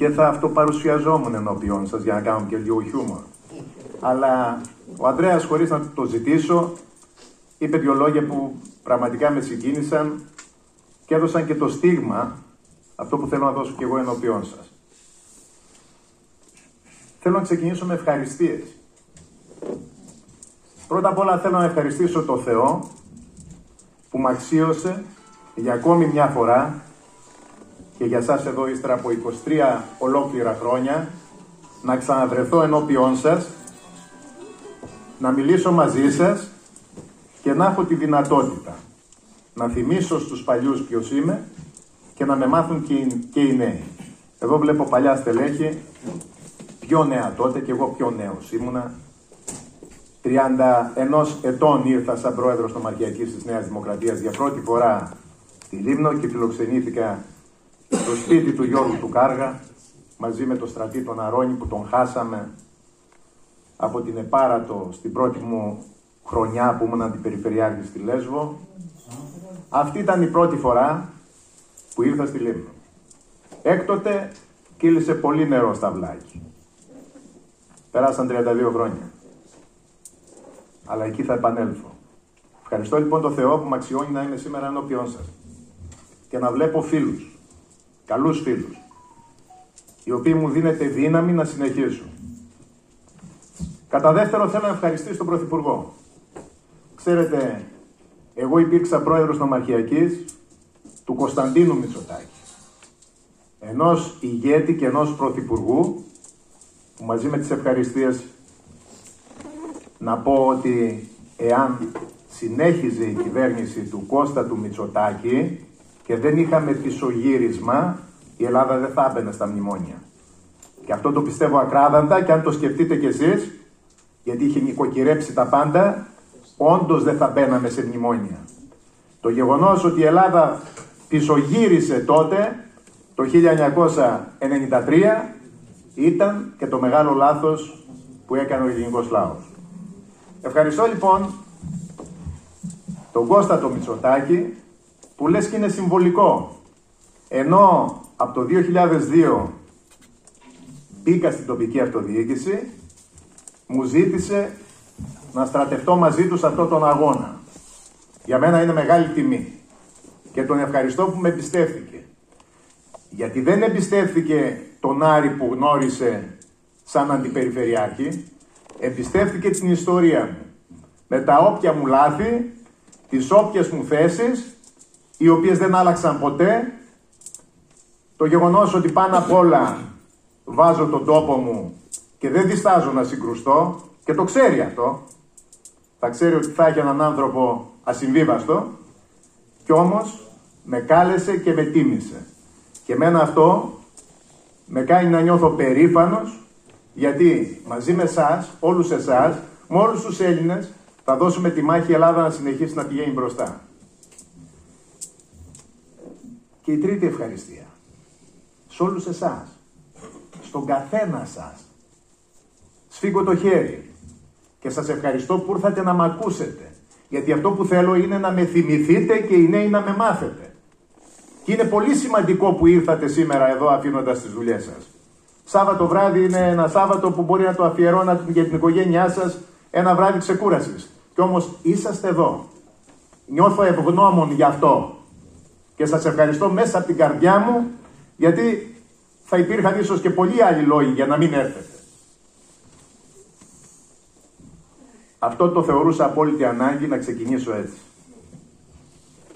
και θα αυτοπαρουσιαζόμουν ενώπιον σας για να κάνω και λίγο χιούμορ. Αλλά ο Ανδρέας χωρίς να το ζητήσω είπε δύο λόγια που πραγματικά με συγκίνησαν και έδωσαν και το στίγμα αυτό που θέλω να δώσω και εγώ ενώπιον σας. Θέλω να ξεκινήσω με ευχαριστίες. Πρώτα απ' όλα θέλω να ευχαριστήσω το Θεό που με αξίωσε για ακόμη μια φορά και για σας εδώ ύστερα από 23 ολόκληρα χρόνια να ξαναβρεθώ ενώπιόν σας, να μιλήσω μαζί σας και να έχω τη δυνατότητα να θυμίσω στους παλιούς ποιος είμαι και να με μάθουν και οι νέοι. Εδώ βλέπω παλιά στελέχη, πιο νέα τότε και εγώ πιο νέος ήμουνα. 31 ετών ήρθα σαν πρόεδρος νομαρχιακής της Νέας Δημοκρατίας για πρώτη φορά στη Λίμνο και φιλοξενήθηκα στο σπίτι του Γιώργου του Κάργα μαζί με το στρατή τον Αρώνη που τον χάσαμε από την Επάρατο στην πρώτη μου χρονιά που ήμουν αντιπεριφερειάρχης στη Λέσβο. Αυτή ήταν η πρώτη φορά που ήρθα στη Λίμνο. Έκτοτε κύλησε πολύ νερό στα βλάκια. Περάσαν 32 χρόνια. Αλλά εκεί θα επανέλθω. Ευχαριστώ λοιπόν τον Θεό που με αξιώνει να είμαι σήμερα ενώπιόν σας και να βλέπω φίλους, καλούς φίλους, οι οποίοι μου δίνεται δύναμη να συνεχίσω. Κατά δεύτερο θέλω να ευχαριστήσω τον Πρωθυπουργό. Ξέρετε, εγώ υπήρξα πρόεδρος νομαρχιακής του Κωνσταντίνου Μητσοτάκη. Ενός ηγέτη και ενός πρωθυπουργού που μαζί με τις ευχαριστίες να πω ότι εάν συνέχιζε η κυβέρνηση του Κώστα του Μητσοτάκη και δεν είχαμε πισωγύρισμα, η Ελλάδα δεν θα έμπαινε στα μνημόνια. Και αυτό το πιστεύω ακράδαντα και αν το σκεφτείτε κι εσείς, γιατί είχε νοικοκυρέψει τα πάντα, όντως δεν θα μπαίναμε σε μνημόνια. Το γεγονός ότι η Ελλάδα πισωγύρισε τότε, το 1993, ήταν και το μεγάλο λάθος που έκανε ο ελληνικός λαός. Ευχαριστώ λοιπόν τον Κώστα το Μητσοτάκη που λες και είναι συμβολικό. Ενώ από το 2002 μπήκα στην τοπική αυτοδιοίκηση, μου ζήτησε να στρατευτώ μαζί τους σε αυτόν τον αγώνα. Για μένα είναι μεγάλη τιμή και τον ευχαριστώ που με εμπιστεύτηκε. Γιατί δεν εμπιστεύτηκε τον Άρη που γνώρισε σαν αντιπεριφερειάρχη, εμπιστεύτηκε την ιστορία μου. Με τα όποια μου λάθη, τις όποιες μου θέσεις, οι οποίες δεν άλλαξαν ποτέ, το γεγονός ότι πάνω απ' όλα βάζω τον τόπο μου και δεν διστάζω να συγκρουστώ και το ξέρει αυτό, θα ξέρει ότι θα έχει έναν άνθρωπο ασυμβίβαστο και όμως με κάλεσε και με τίμησε. Και εμένα αυτό με κάνει να νιώθω περήφανος γιατί μαζί με εσάς, όλους εσάς, με όλους τους Έλληνες θα δώσουμε τη μάχη η Ελλάδα να συνεχίσει να πηγαίνει μπροστά. Και η τρίτη ευχαριστία. Σε όλους εσάς. Στον καθένα σας. Σφίγγω το χέρι. Και σας ευχαριστώ που ήρθατε να με ακούσετε. Γιατί αυτό που θέλω είναι να με θυμηθείτε και οι νέοι να με μάθετε. Και είναι πολύ σημαντικό που ήρθατε σήμερα εδώ αφήνοντας τις δουλειές σας. Σάββατο βράδυ είναι ένα Σάββατο που μπορεί να το αφιερώνατε για την οικογένειά σας ένα βράδυ ξεκούρασης. Κι όμως είσαστε εδώ. Νιώθω ευγνώμων γι' αυτό. Και σας ευχαριστώ μέσα από την καρδιά μου γιατί θα υπήρχαν ίσως και πολλοί άλλοι λόγοι για να μην έρθετε. Αυτό το θεωρούσα απόλυτη ανάγκη να ξεκινήσω έτσι.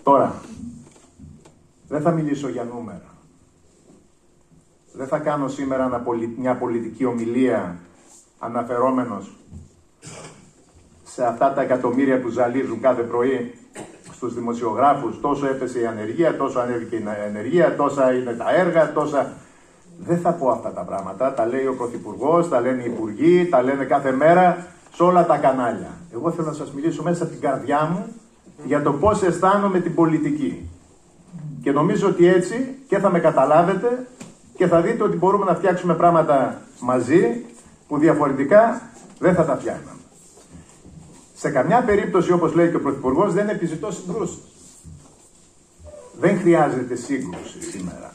Τώρα, δεν θα μιλήσω για νούμερα. Δεν θα κάνω σήμερα μια πολιτική ομιλία αναφερόμενος σε αυτά τα εκατομμύρια που ζαλίζουν κάθε πρωί στους δημοσιογράφους. Τόσο έπεσε η ανεργία, τόσο ανέβηκε η ανεργία, τόσα είναι τα έργα, τόσα... Δεν θα πω αυτά τα πράγματα. Τα λέει ο Πρωθυπουργός, τα λένε οι Υπουργοί, τα λένε κάθε μέρα σε όλα τα κανάλια. Εγώ θέλω να σας μιλήσω μέσα από την καρδιά μου για το πώς αισθάνομαι την πολιτική. Και νομίζω ότι έτσι και θα με καταλάβετε και θα δείτε ότι μπορούμε να φτιάξουμε πράγματα μαζί που διαφορετικά δεν θα τα φτιάχναμε. Σε καμιά περίπτωση, όπως λέει και ο Πρωθυπουργός, δεν επιζητώ συγκρούσεις. Δεν χρειάζεται σύγκρουση σήμερα.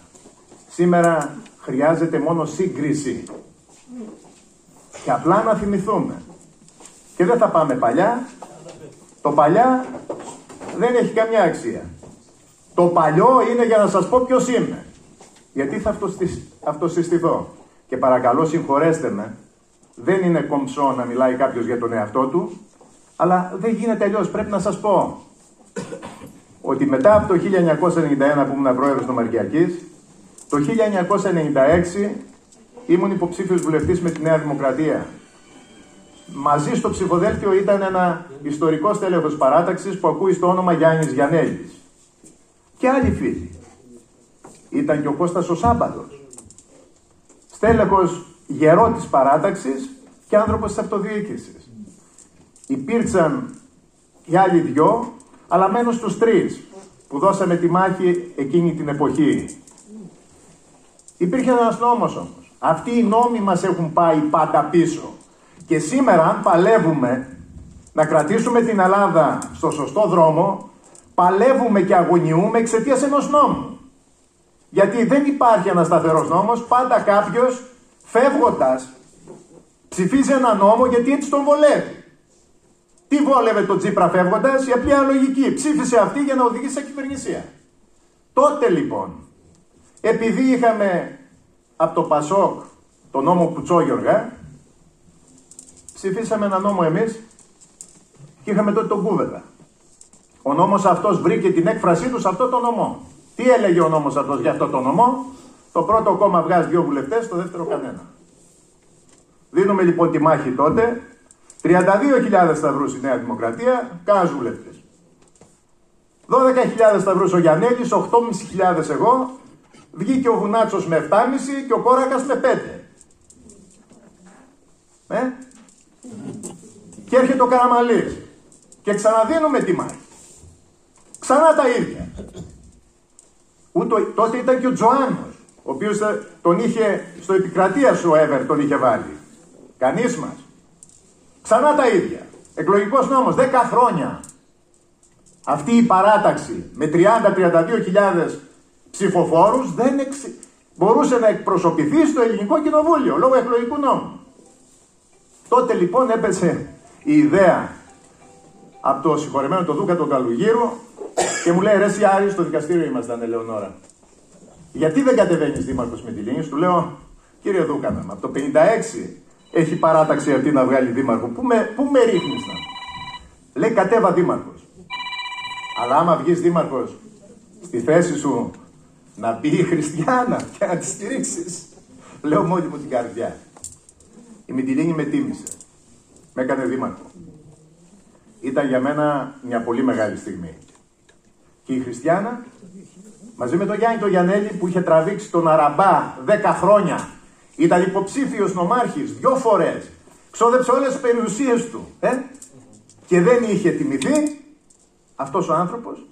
Σήμερα χρειάζεται μόνο σύγκριση. Και απλά να θυμηθούμε. Και δεν θα πάμε παλιά. Το παλιά δεν έχει καμιά αξία. Το παλιό είναι για να σας πω ποιος είμαι. Γιατί θα αυτοσυστηθώ. Και παρακαλώ συγχωρέστε με, δεν είναι κομψό να μιλάει κάποιος για τον εαυτό του, αλλά δεν γίνεται αλλιώς. Πρέπει να σας πω ότι μετά από το 1991 που ήμουν πρόεδρος Νομαρχιακής, το 1996 ήμουν υποψήφιος βουλευτής με τη Νέα Δημοκρατία. Μαζί στο ψηφοδέλτιο ήταν ένα ιστορικό στέλεχος παράταξης που ακούει στο όνομα Γιάννης Γιαννέλης. Και άλλοι φίλοι. Ήταν και ο Κώστας ο Σάμπαδος. Στέλεχος γερό της παράταξης και άνθρωπος της αυτοδιοίκησης. Υπήρξαν και άλλοι δυο, αλλά μένω στους τρεις που δώσαμε τη μάχη εκείνη την εποχή. Υπήρχε ένας νόμος όμως. Αυτοί οι νόμοι μας έχουν πάει πάντα πίσω. Και σήμερα αν παλεύουμε να κρατήσουμε την Ελλάδα στο σωστό δρόμο, παλεύουμε και αγωνιούμε εξαιτίας ενός νόμου. Γιατί δεν υπάρχει ένας σταθερός νόμος, πάντα κάποιος φεύγοντας ψηφίζει ένα νόμο γιατί έτσι τον βολεύει. Τι βόλευε τον Τσίπρα φεύγοντας, η απλή αναλογική. Ψήφισε αυτή για να οδηγήσει σε κυβερνησία. Τότε λοιπόν, επειδή είχαμε από το Πασόκ το νόμο Κουτσόγιοργα, ψηφίσαμε ένα νόμο εμείς και είχαμε τότε τον Κούβεδα. Ο νόμος αυτός βρήκε την έκφρασή του σε αυτό το νόμο. Τι έλεγε ο νόμος αυτός για αυτό το νόμο, το πρώτο κόμμα βγάζει δύο βουλευτές, το δεύτερο κανένα. Δίνουμε λοιπόν τη μάχη τότε, 32.000 σταυρούς η Νέα Δημοκρατία, κάνας βουλευτές. 12.000 σταυρούς ο Γιαννέλης, 8.500 εγώ, βγήκε ο Βουνάτσος με 7,5 και ο Κόρακας με 5. Ε; Και έρχεται ο Καραμαλής και ξαναδίνουμε τη μάχη. Ξανά τα ίδια. Ούτω, τότε ήταν και ο Τζοάνος, ο οποίος τον είχε στο επικρατεία σου ο Εύερ τον είχε βάλει. Κανείς μας. Ξανά τα ίδια. Εκλογικός νόμος, 10 χρόνια. Αυτή η παράταξη με 30-32 ψηφοφόρους δεν μπορούσε να εκπροσωπηθεί στο ελληνικό κοινοβούλιο λόγω εκλογικού νόμου. Τότε λοιπόν έπεσε η ιδέα από το συγχωρεμένο το Δούκα τον Καλουγύρου και μου λέει ρε εσύ Άρη στο δικαστήριο ήμασταν Ελεονόρα. Γιατί δεν κατεβαίνεις δήμαρχος με τη Λίνη, του λέω κύριε Δούκα, από το 56 έχει παράταξη αυτή να βγάλει δήμαρχο. Πού με, πού με ρίχνεις να. Λέει κατέβα δήμαρχος. Αλλά άμα βγεις δήμαρχος στη θέση σου να πει η Χριστιανά και να τη στηρίξεις. Λέω μόνη μου την καρδιά. Η Μητυλίνη με τίμησε. Με έκανε δήμαρχο. Ήταν για μένα μια πολύ μεγάλη στιγμή. Και η Χριστιανά μαζί με τον Γιάννη τον Γιαννέλη που είχε τραβήξει τον Αραμπά 10 χρόνια ήταν υποψήφιος νομάρχης δυο φορές. Ξόδεψε όλες τις περιουσίες του. Ε; Και δεν είχε τιμηθεί αυτός ο άνθρωπος.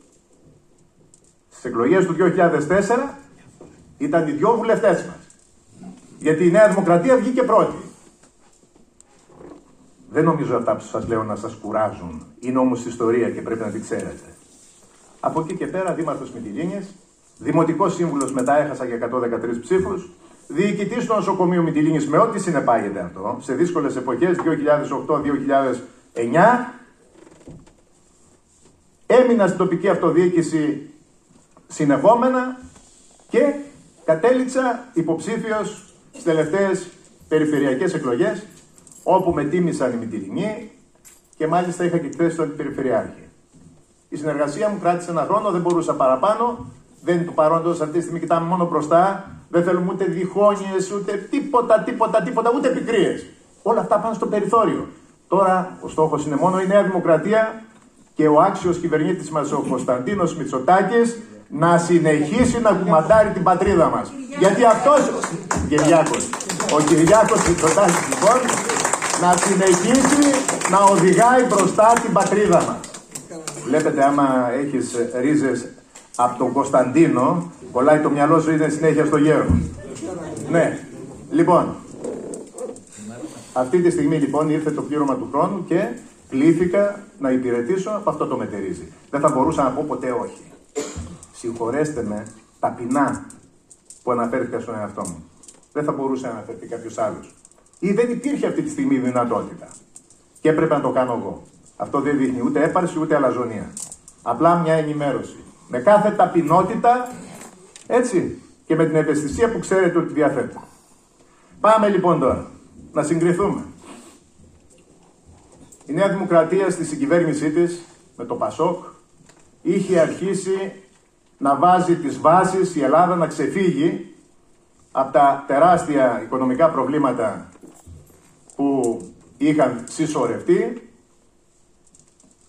Στις εκλογές του 2004 ήταν οι δυο βουλευτές μας. Γιατί η Νέα Δημοκρατία βγήκε πρώτη. Δεν νομίζω αυτά που σας λέω να σας κουράζουν. Είναι όμως ιστορία και πρέπει να την ξέρετε. Από εκεί και πέρα, Δήμαρχος Μητυλίνης, Δημοτικός Σύμβουλος μετά έχασα για 113 ψήφους, διοικητής του νοσοκομείου Μητυλίνης με ό,τι συνεπάγεται αυτό, σε δύσκολες εποχές 2008-2009, έμεινα στην τοπική αυτοδιοίκηση συνεχόμενα και κατέληξα υποψήφιος στις τελευταίες περιφερειακές εκλογές όπου με τίμησαν οι Μητυλινοί και μάλιστα είχα και τη θέση του Περιφερειάρχη. Η συνεργασία μου κράτησε ένα χρόνο, δεν μπορούσα παραπάνω. Δεν είναι του παρόντος αυτή τη στιγμή, κοιτάμε μόνο μπροστά. Δεν θέλουμε ούτε διχόνιε, ούτε τίποτα, τίποτα, τίποτα, ούτε πικρίε. Όλα αυτά πάνε στο περιθώριο. Τώρα ο στόχος είναι μόνο η Νέα Δημοκρατία και ο άξιος κυβερνήτης μας, ο Κωνσταντίνος Μητσοτάκης, να συνεχίσει να κουμαντάρει την πατρίδα μας. Γιατί αυτό. Κυριάκος. Ο Κυριάκος Μητσοτάκης λοιπόν να συνεχίσει να οδηγάει μπροστά την πατρίδα μας. Βλέπετε, άμα έχεις ρίζες από τον Κωνσταντίνο, κολλάει το μυαλό σου, είναι συνέχεια στο γέρο. Ναι. Λοιπόν, αυτή τη στιγμή λοιπόν ήρθε το πλήρωμα του χρόνου και κλήθηκα να υπηρετήσω από αυτό το μετερίζει. Δεν θα μπορούσα να πω ποτέ όχι. Συγχωρέστε με ταπεινά που αναφέρθηκα στον εαυτό μου. Δεν θα μπορούσε να αναφερθεί κάποιος άλλος. Ή δεν υπήρχε αυτή τη στιγμή δυνατότητα. Και έπρεπε να το κάνω εγώ. Αυτό δεν δείχνει ούτε έπαρση ούτε αλαζονία. Απλά μια ενημέρωση. Με κάθε ταπεινότητα, έτσι, και με την ευαισθησία που ξέρετε ότι διαθέτω. Πάμε λοιπόν τώρα, να συγκριθούμε. Η Νέα Δημοκρατία στη συγκυβέρνησή της, με το ΠΑΣΟΚ, είχε αρχίσει να βάζει τις βάσεις η Ελλάδα να ξεφύγει από τα τεράστια οικονομικά προβλήματα που είχαν συσσωρευτεί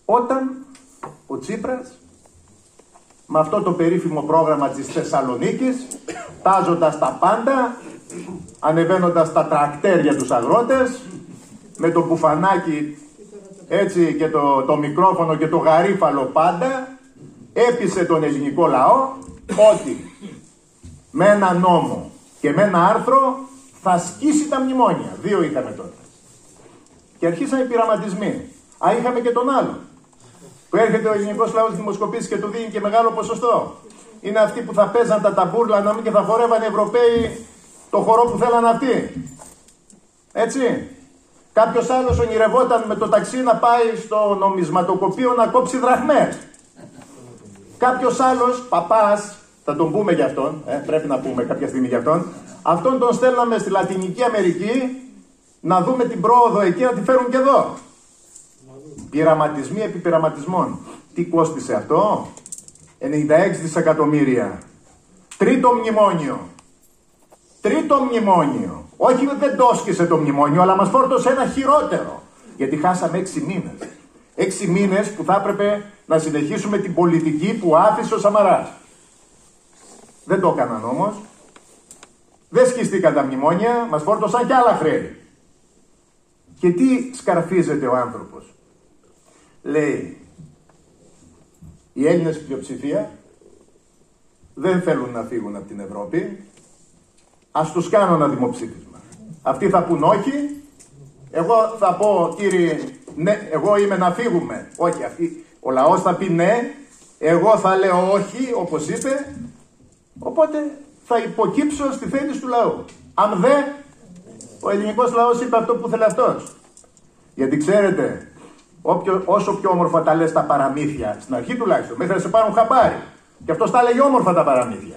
όταν ο Τσίπρας με αυτό το περίφημο πρόγραμμα της Θεσσαλονίκης τάζοντας τα πάντα ανεβαίνοντας τα τρακτέρια τους αγρότες με το μπουφανάκι έτσι και το, το μικρόφωνο και το γαρίφαλο πάντα έπεισε τον ελληνικό λαό ότι με ένα νόμο και με ένα άρθρο θα σκίσει τα μνημόνια. Δύο είχαμε τότε. Και αρχίσαν οι πειραματισμοί. Α, είχαμε και τον άλλο. Που έρχεται ο ελληνικό λαός δημοσκοπήσει και του δίνει και μεγάλο ποσοστό. Είναι αυτοί που θα παίζαν τα ταμπούρλα να μην και θα χορεύαν οι Ευρωπαίοι το χορό που θέλαν αυτοί. Έτσι. Κάποιος άλλος ονειρευόταν με το ταξί να πάει στο νομισματοκοπείο να κόψει δραχμές. Κάποιος άλλος παπάς, θα τον πούμε για αυτόν, ε, πρέπει να πούμε κάποια στιγμή για αυτόν, αυτόν τον στέλναμε στη Λατινική Αμερική να δούμε την πρόοδο εκεί να τη φέρουν και εδώ. Πειραματισμοί επί πειραματισμών. Τι κόστησε αυτό; 96 δισεκατομμύρια. Τρίτο μνημόνιο. Τρίτο μνημόνιο. Όχι δεν το το μνημόνιο, αλλά μας φόρτωσε ένα χειρότερο. Γιατί χάσαμε έξι μήνες. Έξι μήνες που θα έπρεπε να συνεχίσουμε την πολιτική που άφησε ο Σαμαράς. Δεν το έκαναν όμως. Δεν σκιστήκαν τα μνημόνια, μας φόρτωσαν και άλλα χρέη. Και τι σκαρφίζεται ο άνθρωπος; Λέει, οι Έλληνες πλειοψηφία δεν θέλουν να φύγουν από την Ευρώπη. Ας τους κάνω ένα δημοψήφισμα. Αυτοί θα πούν όχι. Εγώ θα πω κύριε, ναι, εγώ είμαι να φύγουμε. Όχι, αυτοί, ο λαός θα πει ναι. Εγώ θα λέω όχι, όπως είπε. Οπότε θα υποκύψω στη θέληση του λαού. Αν δεν, ο ελληνικός λαός είπε αυτό που θέλει αυτός. Γιατί ξέρετε, όποιο, όσο πιο όμορφα τα λες τα παραμύθια, στην αρχή τουλάχιστον, μέχρι να σε πάρουν χαμπάρι. Και αυτός τα έλεγε όμορφα τα παραμύθια.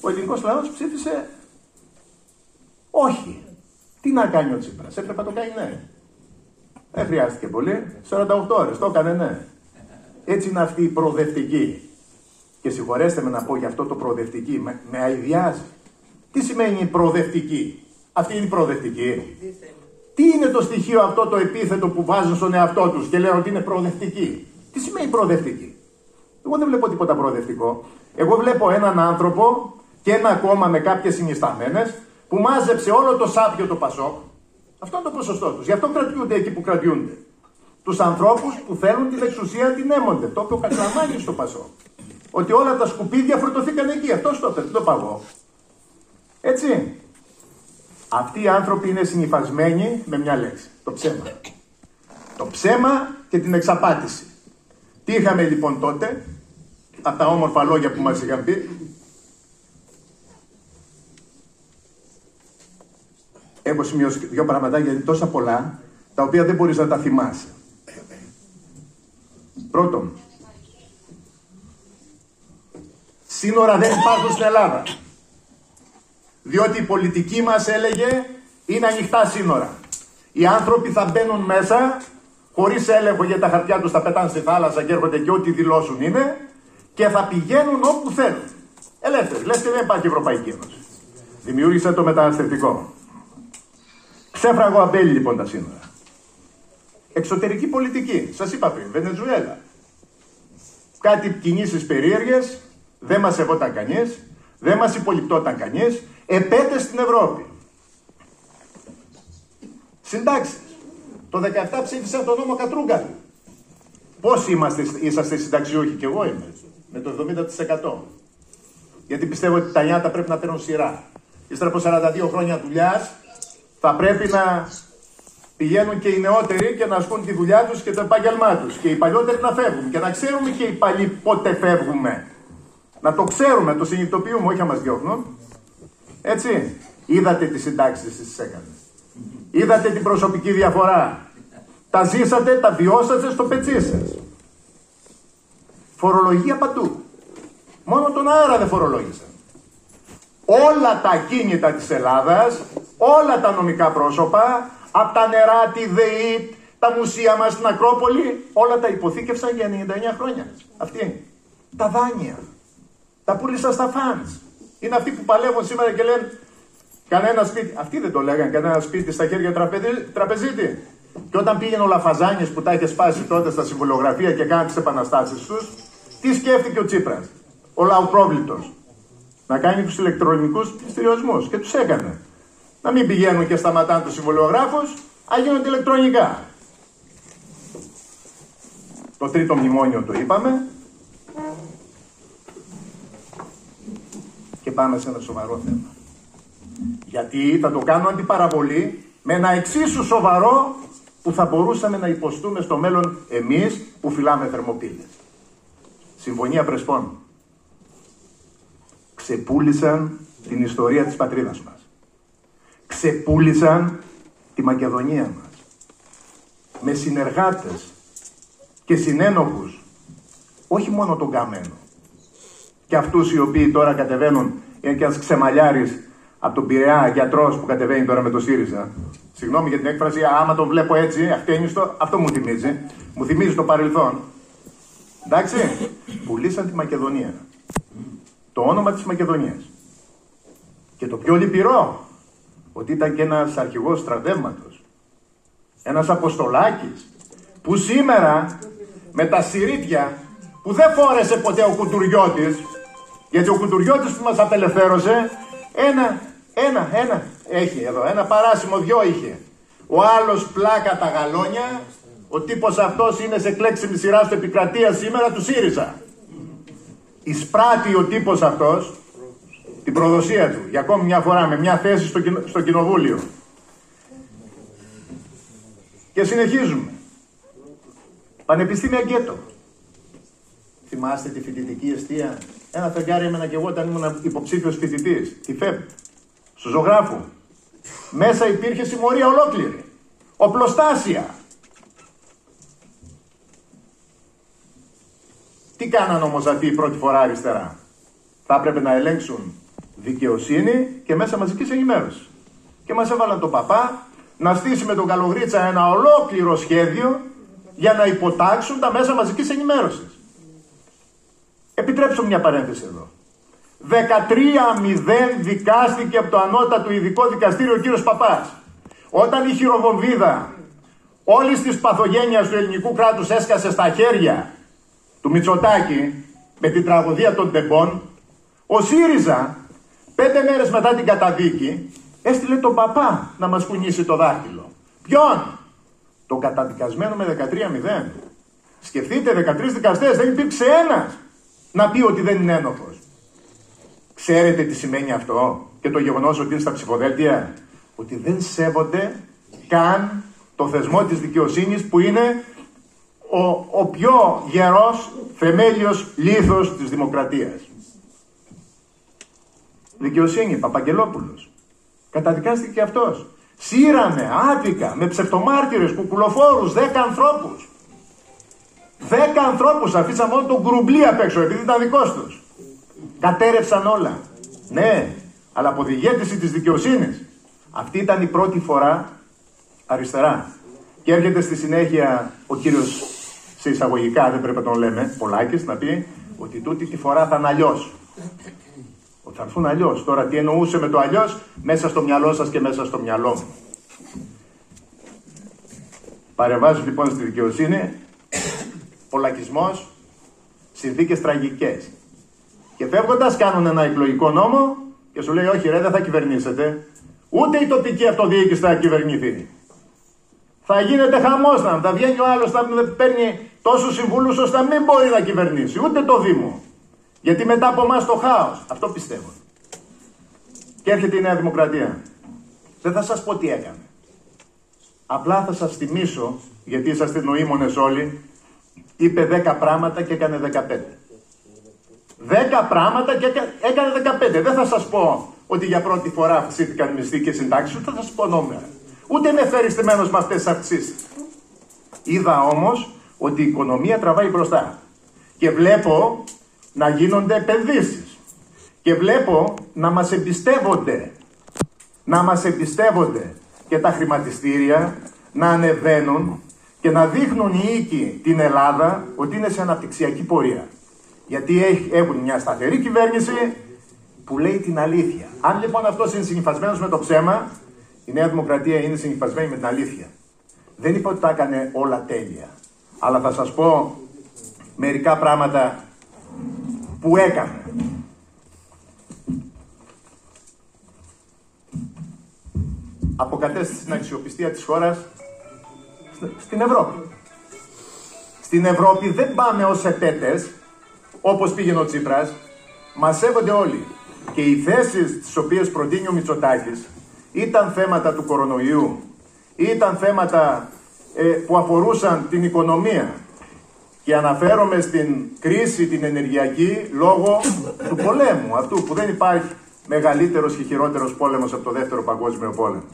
Ο ελληνικός λαός ψήφισε όχι. Τι να κάνει ο Τσίπρας, έπρεπε να το κάνει ναι. Δεν χρειάστηκε πολύ, 48 ώρες, το έκανε ναι. Έτσι είναι αυτή η προοδευτική. Και συγχωρέστε με να πω για αυτό το προοδευτική, με, με αειδιάζει. Τι σημαίνει προοδευτική; Αυτή είναι η προοδευτική. Τι είναι το στοιχείο αυτό το επίθετο που βάζουν στον εαυτό τους και λένε ότι είναι προοδευτική; Τι σημαίνει προοδευτική; Εγώ δεν βλέπω τίποτα προοδευτικό. Εγώ βλέπω έναν άνθρωπο και ένα κόμμα με κάποιες συνισταμένες που μάζεψε όλο το σάπιο το Πασόκ. Αυτό είναι το ποσοστό τους. Γι' αυτό κρατιούνται εκεί που κρατιούνται. Τους ανθρώπους που θέλουν την εξουσία την έμονται. Το οποίο ο στο Πασόκ. Ότι όλα τα σκουπίδια φορτωθήκαν εκεί. Αυτό το είπε, δεν το παγώ. Έτσι. Αυτοί οι άνθρωποι είναι συνυφασμένοι με μια λέξη. Το ψέμα. Το ψέμα και την εξαπάτηση. Τι είχαμε λοιπόν τότε, από τα όμορφα λόγια που μας είχαν πει; Έχω σημειώσει δύο πραγματάκια γιατί τόσα πολλά, τα οποία δεν μπορείς να τα θυμάσαι. Πρώτον, σύνορα δεν υπάρχουν στην Ελλάδα. Διότι η πολιτική μας έλεγε είναι ανοιχτά σύνορα. Οι άνθρωποι θα μπαίνουν μέσα χωρίς έλεγχο για τα χαρτιά τους θα πετάνε στη θάλασσα και έρχονται και ό,τι δηλώσουν είναι και θα πηγαίνουν όπου θέλουν. Ελεύθεροι. Λες και δεν υπάρχει Ευρωπαϊκή Ένωση. Δημιούργησε το μεταναστευτικό. Ξέφραγο αμπέλι λοιπόν τα σύνορα. Εξωτερική πολιτική. Σας είπα πριν. Βενεζουέλα. Κάτι κινήσεις περίεργες. Δεν μας σεβόταν κανείς. Δεν μας υπολοιπτόταν κανείς επέτε στην Ευρώπη. Συντάξεις. Το 17 ψήφισαν τον νόμο Κατρούγκαλου. Πόσοι είμαστε, είσαστε συνταξιούχοι, και εγώ είμαι, με το 70%. Γιατί πιστεύω ότι τα νιάτα πρέπει να παίρνουν σειρά. Ύστερα από 42 χρόνια δουλειάς, θα πρέπει να πηγαίνουν και οι νεότεροι και να ασκούν τη δουλειά τους και το επάγγελμά τους. Και οι παλιότεροι να φεύγουν. Και να ξέρουμε και οι παλιοί πότε φεύγουμε. Να το ξέρουμε, το συνειδητοποιούμε, όχι να μας διώχνουν. Έτσι. Είδατε τις συντάξεις τι έκανε. Είδατε την προσωπική διαφορά. Τα ζήσατε, τα βιώσατε στο πετσί σας. Φορολογία παντού. Μόνο τον αέρα δεν φορολόγησαν. Όλα τα κίνητα της Ελλάδας, όλα τα νομικά πρόσωπα, από τα νερά, τη ΔΕΗ, τα μουσεία μας στην Ακρόπολη, όλα τα υποθήκευσαν για 99 χρόνια. Αυτή είναι. Τα δάνεια. Τα πούλησα στα φαντς. Είναι αυτοί που παλεύουν σήμερα και λένε κανένα σπίτι. Αυτοί δεν το λέγανε, κανένα σπίτι στα χέρια τραπεζίτη. Και όταν πήγαινε ο Λαφαζάνης που τα είχε σπάσει τότε στα συμβολογραφία και κάνει τις επαναστάσεις τους, τι σκέφτηκε ο Τσίπρας, ο λαοπρόβλητος. Να κάνει τους ηλεκτρονικούς πληστηριασμού και τους έκανε. Να μην πηγαίνουν και σταματάνε τους συμβολογράφους, α γίνονται ηλεκτρονικά. Το τρίτο μνημόνιο το είπαμε. Πάμε σε ένα σοβαρό θέμα. Γιατί θα το κάνω αντιπαραβολή με ένα εξίσου σοβαρό που θα μπορούσαμε να υποστούμε στο μέλλον εμείς που φυλάμε θερμοπύλες. Συμφωνία Πρεσπών. Ξεπούλησαν την ιστορία της πατρίδας μας. Ξεπούλησαν τη Μακεδονία μας. Με συνεργάτες και συνένοχους. Όχι μόνο τον Καμένο. Και αυτούς οι οποίοι τώρα κατεβαίνουν, είναι και ένας ξεμαλιάρης από τον Πειραιά γιατρός που κατεβαίνει τώρα με το ΣΥΡΙΖΑ. Συγγνώμη για την έκφραση, άμα τον βλέπω έτσι, αχτένιστο, αυτό μου θυμίζει. Μου θυμίζει το παρελθόν. Εντάξει, πουλήσαν τη Μακεδονία. Το όνομα της Μακεδονίας. Και το πιο λυπηρό, ότι ήταν και ένας αρχηγός στρατεύματος. Ένας αποστολάκης, που σήμερα με τα συρίτια που δεν φόρεσε ποτέ ο Κουτουριώτης, γιατί ο Κουτουριώτης που μας απελευθέρωσε, ένα, ένα, ένα έχει εδώ, ένα παράσημο δυο είχε. Ο άλλος πλάκα τα γαλόνια, ο τύπος αυτός είναι σε κλέξιμη σειρά στο επικρατεία σήμερα του ΣΥΡΙΖΑ. Εισπράττει ο τύπος αυτός την προδοσία του για ακόμη μια φορά με μια θέση στο, στο κοινοβούλιο. Και συνεχίζουμε. Πανεπιστήμια γκέτο. Θυμάστε τη φοιτητική αιστεία; Ένα φεγγάρι έμενα και εγώ όταν ήμουν υποψήφιος φοιτητής. Τη ΦΕΠ. Στου ζωγράφου. Μέσα υπήρχε συμμορία ολόκληρη. Οπλοστάσια. Τι κάναν όμως αυτοί η πρώτη φορά αριστερά; Θα έπρεπε να ελέγξουν δικαιοσύνη και μέσα μαζικής ενημέρωσης. Και μας έβαλαν τον παπά να στήσει με τον Καλογρίτσα ένα ολόκληρο σχέδιο για να υποτάξουν τα μέσα μαζικής ενημέρωσης. Επιτρέψω μια παρένθεση εδώ. 13-0 δικάστηκε από το ανώτατο ειδικό δικαστήριο ο κύριος Παπάς. Όταν η χειροβομβίδα όλης της παθογένειας του ελληνικού κράτους έσκασε στα χέρια του Μητσοτάκη με την τραγωδία των τεμπών, ο ΣΥΡΙΖΑ πέντε μέρες μετά την καταδίκη έστειλε τον παπά να μας κουνήσει το δάχτυλο. Ποιον; Το καταδικασμένο με 13-0. Σκεφτείτε 13 δικαστές, δεν υπήρξε ένας να πει ότι δεν είναι ένοχος. Ξέρετε τι σημαίνει αυτό και το γεγονός ότι είναι στα ψηφοδέλτια; Ότι δεν σέβονται καν το θεσμό της δικαιοσύνης που είναι ο, ο πιο γερός θεμέλιος λίθος της δημοκρατίας. Δικαιοσύνη, Παπαγγελόπουλος. Καταδικάστηκε και αυτός. Σύρανε άδικα με ψευτομάρτυρες, κουκουλοφόρους, δέκα ανθρώπους. Δέκα ανθρώπους αφήσαν μόνο τον γκρουμπλί απ' έξω επειδή ήταν δικός τους. Κατέρευσαν όλα. Ναι, αλλά από διηγέτηση της δικαιοσύνης. Αυτή ήταν η πρώτη φορά αριστερά. Και έρχεται στη συνέχεια ο κύριος σε εισαγωγικά δεν πρέπει να τον λέμε, Πολάκης, να πει ότι τούτη τη φορά θα είναι αλλιώς. Ότι θα έρθουν αλλιώς. Τώρα τι εννοούσε με το αλλιώς, μέσα στο μυαλό σας και μέσα στο μυαλό μου. Παρεμβάζω λοιπόν στη δικαιοσύνη, πολλακισμό, συνθήκες τραγικές. Και φεύγοντας κάνουν ένα εκλογικό νόμο και σου λέει: Όχι, ρε, δεν θα κυβερνήσετε. Ούτε η τοπική αυτοδιοίκηση θα κυβερνηθεί. Θα γίνεται χαμός να θα βγαίνει ο άλλος, θα παίρνει τόσους συμβούλους ώστε να μην μπορεί να κυβερνήσει. Ούτε το Δήμο. Γιατί μετά από εμάς το χάος. Αυτό πιστεύω. Και έρχεται η Νέα Δημοκρατία. Δεν θα σας πω τι έκανε. Απλά θα σας θυμίσω, γιατί είσαστε νοήμονες όλοι, είπε 10 πράγματα και έκανε 15. 10 πράγματα και έκανε 15. Δεν θα σας πω ότι για πρώτη φορά αυξήθηκαν οι μισθοί και συντάξεις, ούτε θα σας πω νόμερα. Ούτε είμαι ευχαριστημένος με αυτές τις αυξήσεις. Είδα όμως ότι η οικονομία τραβάει μπροστά. Και βλέπω να γίνονται επενδύσεις. Και βλέπω να μας εμπιστεύονται. Να μας εμπιστεύονται και τα χρηματιστήρια να ανεβαίνουν και να δείχνουν οι οίκοι την Ελλάδα ότι είναι σε αναπτυξιακή πορεία. Γιατί έχουν μια σταθερή κυβέρνηση που λέει την αλήθεια. Αν λοιπόν αυτός είναι συνυφασμένος με το ψέμα, η Νέα Δημοκρατία είναι συνυφασμένη με την αλήθεια. Δεν είπα ότι τα έκανε όλα τέλεια. Αλλά θα σας πω μερικά πράγματα που έκανε. Αποκατέστησε την αξιοπιστία της χώρας στην Ευρώπη. Στην Ευρώπη δεν πάμε ως επέτες, όπως πήγαινε ο Τσίπρας, μας σέβονται όλοι. Και οι θέσεις τις οποίες προτείνει ο Μητσοτάκης ήταν θέματα του κορονοϊού, ήταν θέματα ε, που αφορούσαν την οικονομία και αναφέρομαι στην κρίση την ενεργειακή λόγω του πολέμου, αυτού που δεν υπάρχει μεγαλύτερος και χειρότερος πόλεμος από το δεύτερο παγκόσμιο πόλεμο.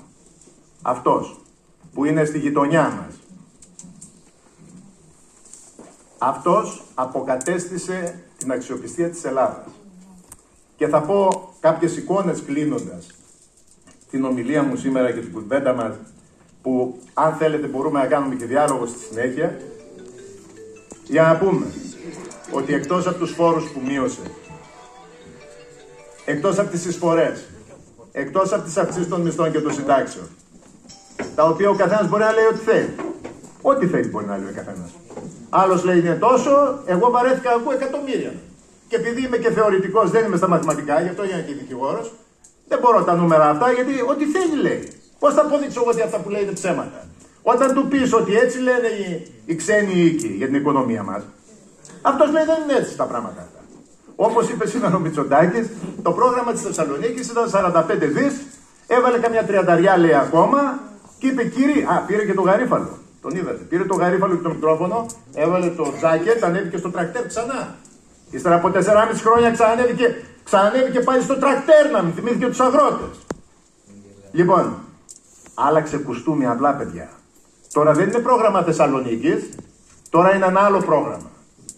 Αυτός που είναι στη γειτονιά μας. Αυτός αποκατέστησε την αξιοπιστία της Ελλάδας. Και θα πω κάποιες εικόνες κλείνοντας την ομιλία μου σήμερα και την κουβέντα μας που αν θέλετε μπορούμε να κάνουμε και διάλογο στη συνέχεια για να πούμε ότι εκτός από τους φόρους που μείωσε εκτός από τις εισφορές εκτός από τις αυξήσεις των μισθών και των συντάξεων τα οποία ο καθένας μπορεί να λέει ό,τι θέλει ό,τι θέλει μπορεί να λέει ο καθένας άλλος λέει είναι τόσο εγώ βαρέθηκα ακούω εκατομμύρια και επειδή είμαι και θεωρητικός δεν είμαι στα μαθηματικά γι' αυτό είμαι και δικηγόρος δεν μπορώ τα νούμερα αυτά γιατί ό,τι θέλει λέει Πώς θα αποδείξω εγώ ότι αυτά που λέει είναι ψέματα; Όταν του πεις ότι έτσι λένε οι, οι ξένοι οίκοι για την οικονομία μας, αυτός λέει δεν είναι έτσι τα πράγματα αυτά. Όπως είπε σήμερα ο Μητσοτάκης, το πρόγραμμα της Θεσσαλονίκης ήταν 45 δις, έβαλε καμιά τριανταριά λέει ακόμα και είπε κύριε, Α, πήρε και το γαρίφαλο. Τον είδατε. Πήρε το γαρίφαλο και το μικρόφωνο, έβαλε το τζάκετ, ανέβηκε στο τρακτέρ ξανά. Ύστερα από 4,5 χρόνια ξανανέβηκε, ξανανέβηκε πάλι στο τρακτέρ να μην θυμήθηκε τους αγρότες. Λοιπόν, Άλλαξε κουστούμι απλά παιδιά. Τώρα δεν είναι πρόγραμμα Θεσσαλονίκης, τώρα είναι ένα άλλο πρόγραμμα.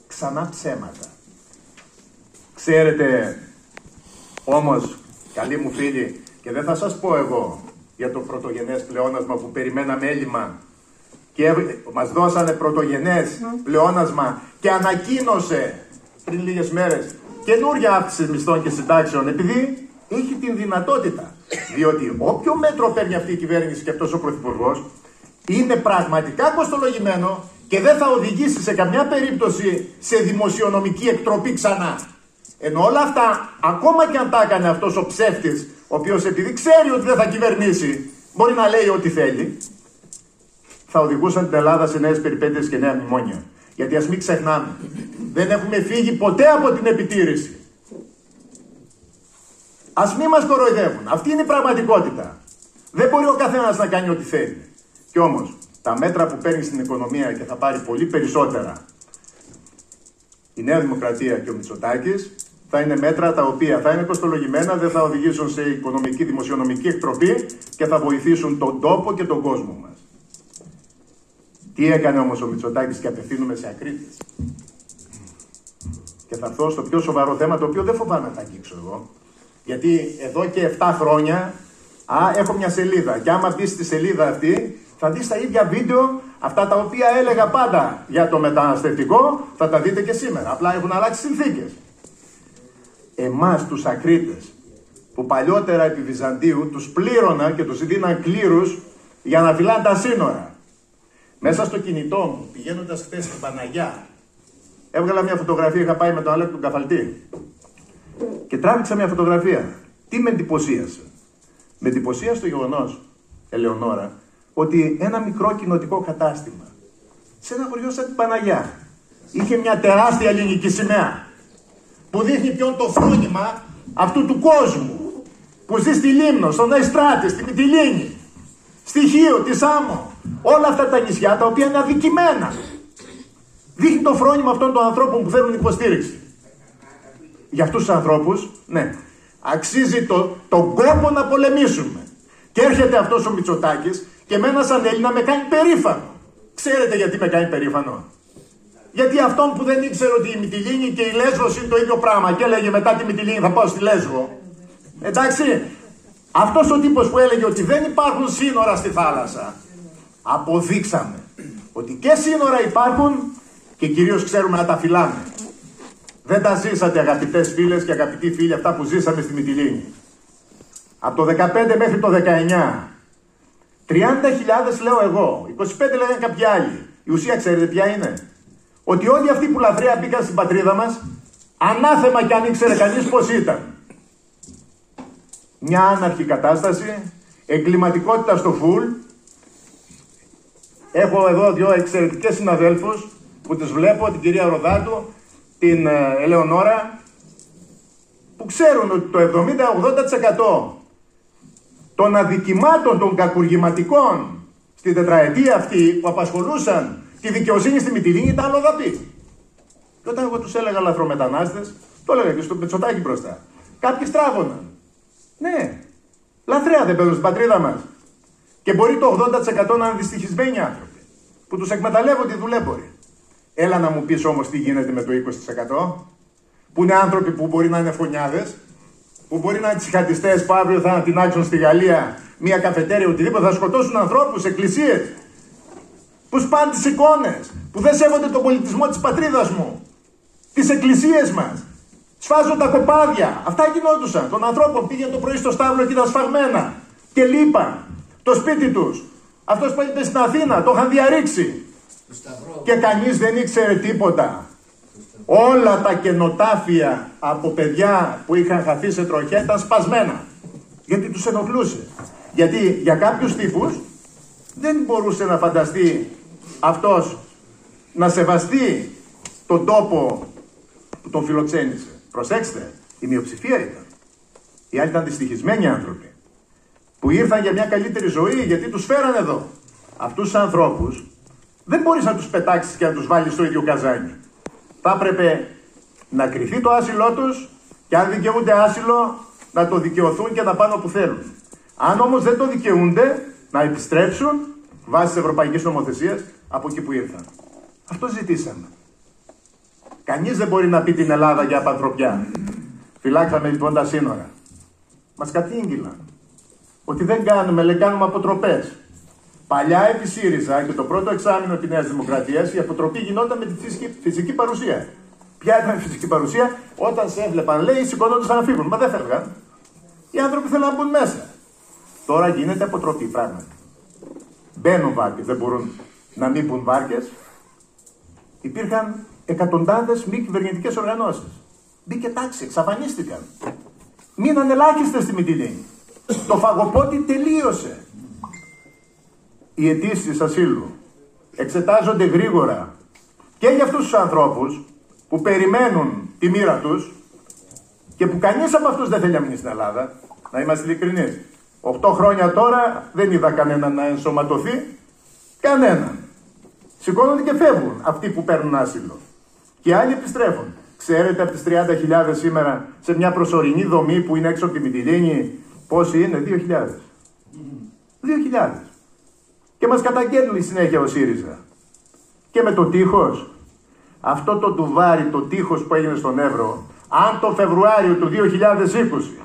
Ξανά ψέματα. Ξέρετε, όμως, καλοί μου φίλοι, και δεν θα σας πω εγώ για το πρωτογενές πλεόνασμα που περιμέναμε έλλειμμα και μας δώσανε πρωτογενές πλεόνασμα και ανακοίνωσε πριν λίγες μέρες καινούργια αύξηση μισθών και συντάξεων επειδή έχει την δυνατότητα. Διότι όποιο μέτρο παίρνει αυτή η κυβέρνηση και αυτός ο Πρωθυπουργός είναι πραγματικά κοστολογημένο και δεν θα οδηγήσει σε καμιά περίπτωση σε δημοσιονομική εκτροπή ξανά. Ενώ όλα αυτά, ακόμα και αν τα έκανε αυτός ο ψεύτης, ο οποίος επειδή ξέρει ότι δεν θα κυβερνήσει, μπορεί να λέει ό,τι θέλει, θα οδηγούσαν την Ελλάδα σε νέες περιπέτειες και νέα μνημόνια. Γιατί ας μην ξεχνάμε, δεν έχουμε φύγει ποτέ από την επιτήρηση. Α μην μας κοροϊδεύουν. Αυτή είναι η πραγματικότητα. Δεν μπορεί ο καθένας να κάνει ό,τι θέλει. Κι όμως, τα μέτρα που παίρνει στην οικονομία και θα πάρει πολύ περισσότερα η Νέα Δημοκρατία και ο Μητσοτάκης θα είναι μέτρα τα οποία θα είναι κοστολογημένα, δεν θα οδηγήσουν σε οικονομική, δημοσιονομική εκτροπή και θα βοηθήσουν τον τόπο και τον κόσμο μας. Τι έκανε όμως ο Μητσοτάκης και απευθύνουμε σε ακρίτε. Και θα έρθω στο πιο σοβαρό θέμα το οποίο δεν φοβάμαι να τα αγγίξω εγώ. Γιατί εδώ και 7 χρόνια α, έχω μια σελίδα. Και άμα μπεις στη σελίδα αυτή, θα δεις τα ίδια βίντεο, αυτά τα οποία έλεγα πάντα για το μεταναστευτικό, θα τα δείτε και σήμερα. Απλά έχουν αλλάξει συνθήκες. Εμάς τους ακρίτες, που παλιότερα επί Βυζαντίου τους πλήρωνα και τους δίναν κλήρους για να φυλάνε τα σύνορα. Μέσα στο κινητό μου, πηγαίνοντας χθες στην Παναγιά, έβγαλα μια φωτογραφία, είχα πάει με τον Αλέκ τον Καφαλτή και τράβηξα μια φωτογραφία. Τι με εντυπωσίασε; Με εντυπωσίασε το γεγονός, Ελεονόρα, ότι ένα μικρό κοινοτικό κατάστημα σε ένα χωριό σαν την Παναγιά είχε μια τεράστια ελληνική σημαία που δείχνει ποιον το φρόνημα αυτού του κόσμου που ζει στη Λίμνο, στον Αϊστράτη, στη Μυτιλίνη, στη Χίο, τη Σάμο, όλα αυτά τα νησιά τα οποία είναι αδικημένα. Δείχνει το φρόνημα αυτών των ανθρώπων που θέλουν υποστήριξη για αυτούς τους ανθρώπους, ναι, Αξίζει το, τον κόπο να πολεμήσουμε. Και έρχεται αυτός ο Μητσοτάκης και εμένα σαν Έλληνα με κάνει περήφανο. Ξέρετε γιατί με κάνει περήφανο; Γιατί αυτόν που δεν ήξερε ότι η Μυτιλίνη και η Λέσβος είναι το ίδιο πράγμα και έλεγε μετά τη Μυτιλίνη θα πάω στη Λέσβο. Εντάξει, αυτός ο τύπος που έλεγε ότι δεν υπάρχουν σύνορα στη θάλασσα, αποδείξαμε ότι και σύνορα υπάρχουν και κυρίως ξέρουμε να τα φυλάμε. Δεν τα ζήσατε αγαπητές φίλες και αγαπητοί φίλοι αυτά που ζήσαμε στη Μυτιλίνη. Από το 15 μέχρι το 19. 30.000 λέω εγώ, 25 λέγανε κάποιοι άλλοι. Η ουσία ξέρετε ποια είναι; Ότι όλοι αυτοί που λαθρέα μπήκαν στην πατρίδα μας, ανάθεμα κι αν ήξερε κανείς πώς ήταν. Μια άναρχη κατάσταση, εγκληματικότητα στο φουλ. Έχω εδώ δύο εξαιρετικές συναδέλφους που τις βλέπω, την κυρία Ροδάτου, την ε, Ελεονόρα, που ξέρουν ότι το 70-80% των αδικημάτων των κακουργηματικών στην τετραετία αυτή που απασχολούσαν τη δικαιοσύνη στη Μητυλίνη ήταν αλλοδαπή. Και όταν εγώ τους έλεγα λαθρομετανάστες, το έλεγα και στο πετσοτάκι μπροστά. Κάποιοι στράβωναν. Ναι, λαθρέα δεν παίρνουν στην πατρίδα μας. Και μπορεί το 80% να είναι δυστυχισμένοι άνθρωποι που τους εκμεταλλεύονται οι δουλέμποροι. Έλα να μου πεις όμως τι γίνεται με το 20% που είναι άνθρωποι που μπορεί να είναι φωνιάδες, που μπορεί να είναι τσιχατιστές που αύριο θα ανατινάξουν στη Γαλλία μια καφετέρια οτιδήποτε, θα σκοτώσουν ανθρώπους, εκκλησίες, που σπάνε τις εικόνες, που δεν σέβονται τον πολιτισμό της πατρίδας μου, τις εκκλησίες μας. Σφάζουν τα κοπάδια. Αυτά γινόντουσαν. Τον ανθρώπων πήγαινε το πρωί στο Σταύρο και ήταν σφαγμένα. Και λείπαν. Το σπίτι τους. Αυτός που ήταν στην Αθήνα, το είχαν διαρρήξει. Και κανείς δεν ήξερε τίποτα. Όλα τα καινοτάφια από παιδιά που είχαν χαθεί σε τροχιά ήταν σπασμένα. Γιατί τους ενοχλούσε. Γιατί για κάποιους τύπους δεν μπορούσε να φανταστεί αυτός να σεβαστεί τον τόπο που τον φιλοξένησε. Προσέξτε, η μειοψηφία ήταν. Οι άλλοι ήταν δυστυχισμένοι άνθρωποι. Που ήρθαν για μια καλύτερη ζωή γιατί τους φέραν εδώ. Αυτούς τους ανθρώπους δεν μπορείς να τους πετάξεις και να τους βάλεις στο ίδιο καζάνι. Θα έπρεπε να κρυθεί το άσυλό τους και αν δικαιούνται άσυλο να το δικαιωθούν και να πάνε όπου θέλουν. Αν όμως δεν το δικαιούνται, να επιστρέψουν βάσει τη Ευρωπαϊκή Νομοθεσία από εκεί που ήρθαν. Αυτό ζητήσαμε. Κανείς δεν μπορεί να πει την Ελλάδα για απανθρωπιά. Φυλάξαμε λοιπόν τα σύνορα. Μας κατήγγυλαν ότι δεν κάνουμε, λέει, κάνουμε αποτροπές. Παλιά επί ΣΥΡΙΖΑ και το πρώτο εξάμεινο της Νέας Δημοκρατίας η αποτροπή γινόταν με τη φυσική, φυσική παρουσία. Ποια ήταν η φυσική παρουσία, όταν σε έβλεπαν, λέει, σηκωνόντουσαν να φύγουν. Μα δεν φεύγαν. Οι άνθρωποι θέλουν να μπουν μέσα. Τώρα γίνεται αποτροπή πράγματι. Μπαίνουν βάρκες, δεν μπορούν να μην μπουν βάρκες. Υπήρχαν εκατοντάδες μη κυβερνητικές οργανώσεις. Μπήκε τάξη, εξαφανίστηκαν. Μείναν ελάχιστες στη Μυτιλίνη. Το φαγοπότη τελείωσε. Οι αιτήσεις ασύλου εξετάζονται γρήγορα και για αυτούς τους ανθρώπους που περιμένουν τη μοίρα τους και που κανείς από αυτούς δεν θέλει να μείνει στην Ελλάδα. Να είμαστε ειλικρινείς. Οχτώ χρόνια τώρα δεν είδα κανέναν να ενσωματωθεί. Κανέναν. Σηκώνονται και φεύγουν αυτοί που παίρνουν άσυλο. Και άλλοι επιστρέφουν. Ξέρετε από τις 30.000 σήμερα σε μια προσωρινή δομή που είναι έξω από τη Μυτιλίνη πόσοι είναι, 2.000. 2.000. Και μας καταγγέλνει συνέχεια ο ΣΥΡΙΖΑ. Και με το τείχος. Αυτό το τουβάρι, το τείχος που έγινε στον Εύρο, αν το Φεβρουάριο του 2020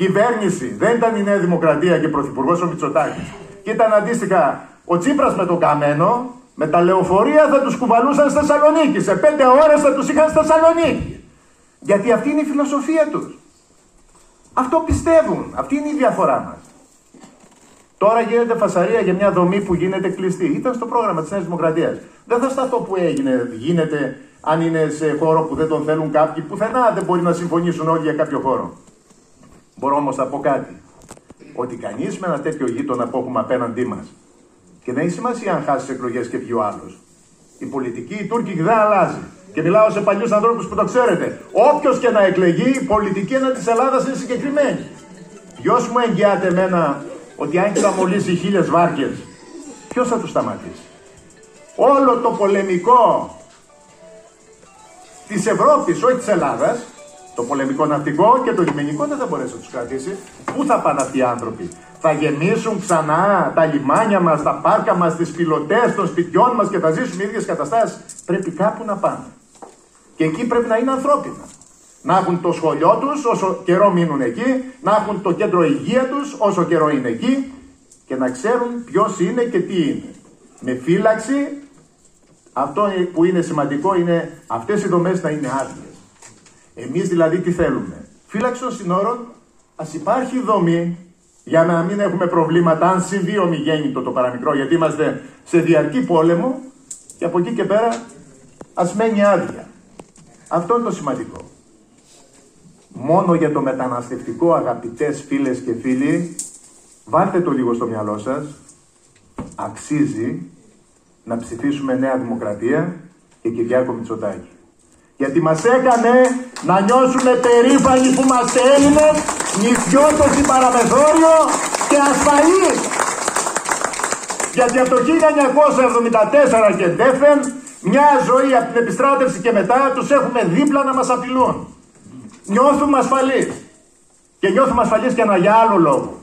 κυβέρνηση δεν ήταν η Νέα Δημοκρατία και πρωθυπουργός ο Μητσοτάκης. Και ήταν αντίστοιχα ο Τσίπρας με τον Καμένο, με τα λεωφορεία θα τους κουβαλούσαν στη Θεσσαλονίκη. Σε πέντε ώρες θα τους είχαν στη Θεσσαλονίκη. Γιατί αυτή είναι η φιλοσοφία τους. Αυτό πιστεύουν. Αυτή είναι η διαφορά μας. Τώρα γίνεται φασαρία για μια δομή που γίνεται κλειστή. Ήταν στο πρόγραμμα της Νέας Δημοκρατίας. Δεν θα σταθώ που έγινε, γίνεται αν είναι σε χώρο που δεν τον θέλουν κάποιοι. Πουθενά δεν μπορεί να συμφωνήσουν όλοι για κάποιο χώρο. Μπορώ όμως να πω κάτι. Ότι κανείς με ένα τέτοιο γείτονα που έχουμε απέναντί μας και δεν έχει σημασία αν χάσεις τι εκλογές και βγει ο άλλος. Η πολιτική, η Τούρκη δεν αλλάζει. Και μιλάω σε παλιούς ανθρώπους που το ξέρετε. Όποιος και να εκλεγεί, η πολιτική ένα της Ελλάδας είναι συγκεκριμένη. Ποιος μου εγγυάται εμένα ότι αν θα μολύσει χίλιες βάρκες, ποιος θα τους σταματήσει; Όλο το πολεμικό της Ευρώπης, όχι της Ελλάδας, Το πολεμικό ναυτικό και το λιμενικό δεν θα μπορέσει να τους κρατήσει. Πού θα πάνε αυτοί οι άνθρωποι; Θα γεμίσουν ξανά τα λιμάνια μας, τα πάρκα μας, τις πιλωτές των σπιτιών μας και θα ζήσουμε οι ίδιες καταστάσεις. Πρέπει κάπου να πάνε. Και εκεί πρέπει να είναι ανθρώπινα. Να έχουν το σχολείο τους όσο καιρό μείνουν εκεί, να έχουν το κέντρο υγεία τους όσο καιρό είναι εκεί και να ξέρουν ποιος είναι και τι είναι. Με φύλαξη, αυτό που είναι σημαντικό είναι αυτές οι δομές να είναι άδειες. Εμείς δηλαδή τι θέλουμε; Φύλαξη των συνόρων, ας υπάρχει δομή για να μην έχουμε προβλήματα αν συμβεί ομιγέννητο το παραμικρό, γιατί είμαστε σε διαρκή πόλεμο και από εκεί και πέρα ας μένει άδεια. Αυτό είναι το σημαντικό. Μόνο για το μεταναστευτικό αγαπητές φίλες και φίλοι, βάλτε το λίγο στο μυαλό σας, αξίζει να ψηφίσουμε Νέα Δημοκρατία και Κυριάκο Μητσοτάκη. Γιατί μας έκανε να νιώσουμε περήφανοι που είμαστε Έλληνες, νησιώτος παραμεθόριο και ασφαλείς. Γιατί από το 1974 και ντέφεν, μια ζωή από την επιστράτευση και μετά τους έχουμε δίπλα να μας απειλούν. Νιώθουμε ασφαλείς. Και νιώθουμε ασφαλείς και ένα για άλλο λόγο.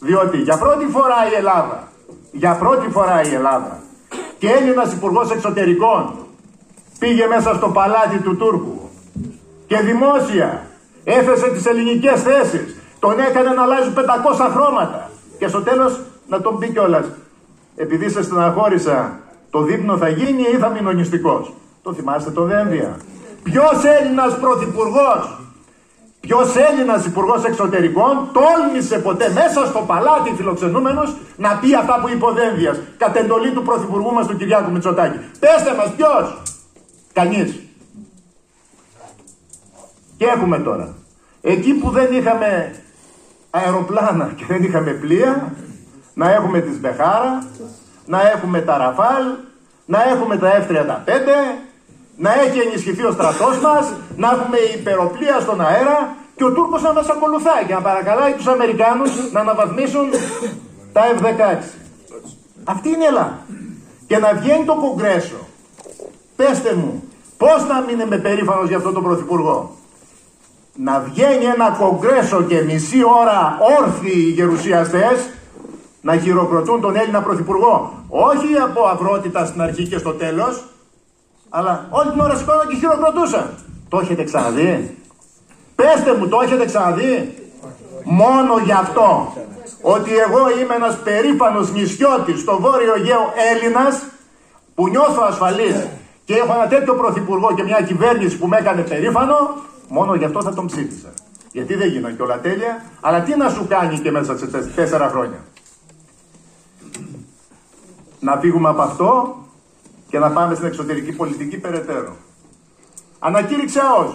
Διότι για πρώτη φορά η Ελλάδα, για πρώτη φορά η Ελλάδα και Έλληνας υπουργός Εξωτερικών πήγε μέσα στο παλάτι του Τούρκου και δημόσια έθεσε τις ελληνικές θέσεις. Τον έκανε να αλλάζει 500 χρώματα. Και στο τέλος να τον πει κιόλας. Επειδή σε στεναχώρησα, το δείπνο θα γίνει ή θα μείνω νηστικός. Το θυμάστε το Δένδια. Ποιος Έλληνας πρωθυπουργός Ποιος Έλληνας Υπουργός Εξωτερικών τόλμησε ποτέ μέσα στο παλάτι φιλοξενούμενος να πει αυτά που είπε ο Δένδιας κατ' εντολή του Πρωθυπουργού μας του Κυριάκου Μητσοτάκη. Πέστε μας ποιος! Κανείς. Και έχουμε τώρα; Εκεί που δεν είχαμε αεροπλάνα και δεν είχαμε πλοία, να έχουμε τη Σμπεχάρα, να έχουμε τα Ραφάλ, να έχουμε τα F-35, να έχει ενισχυθεί ο στρατός μας, να έχουμε υπεροπλία στον αέρα και ο Τούρκος να μας ακολουθάει και να παρακαλάει τους Αμερικάνους να αναβαθμίσουν τα F-16. Αυτή είναι η Ελλάδα. Και να βγαίνει το Κογκρέσο. Πέστε μου, πώς να μην είμαι περήφανος για αυτόν τον Πρωθυπουργό; Να βγαίνει ένα Κογκρέσο και μισή ώρα όρθιοι οι γερουσιαστές να χειροκροτούν τον Έλληνα Πρωθυπουργό. Όχι από αυρότητα στην αρχή και στο τέλος, αλλά όλη την ώρα σηκώναν και χειροκροτούσαν. Το έχετε ξαναδεί; Πέστε μου, το έχετε ξαναδεί; Μόνο γι' αυτό ότι εγώ είμαι ένας περήφανος νησιώτης στο Βόρειο Αιγαίο Έλληνας που νιώθω ασφαλής και έχω ένα τέτοιο πρωθυπουργό και μια κυβέρνηση που με έκανε περήφανο, μόνο γι' αυτό θα τον ψήφισα. Γιατί δεν γίνανε και όλα τέλεια, αλλά τι να σου κάνει και μέσα σε τέσσερα χρόνια. Να φύγουμε από αυτό και να πάμε στην εξωτερική πολιτική περαιτέρω. Ανακήρυξε ΑΟΣ,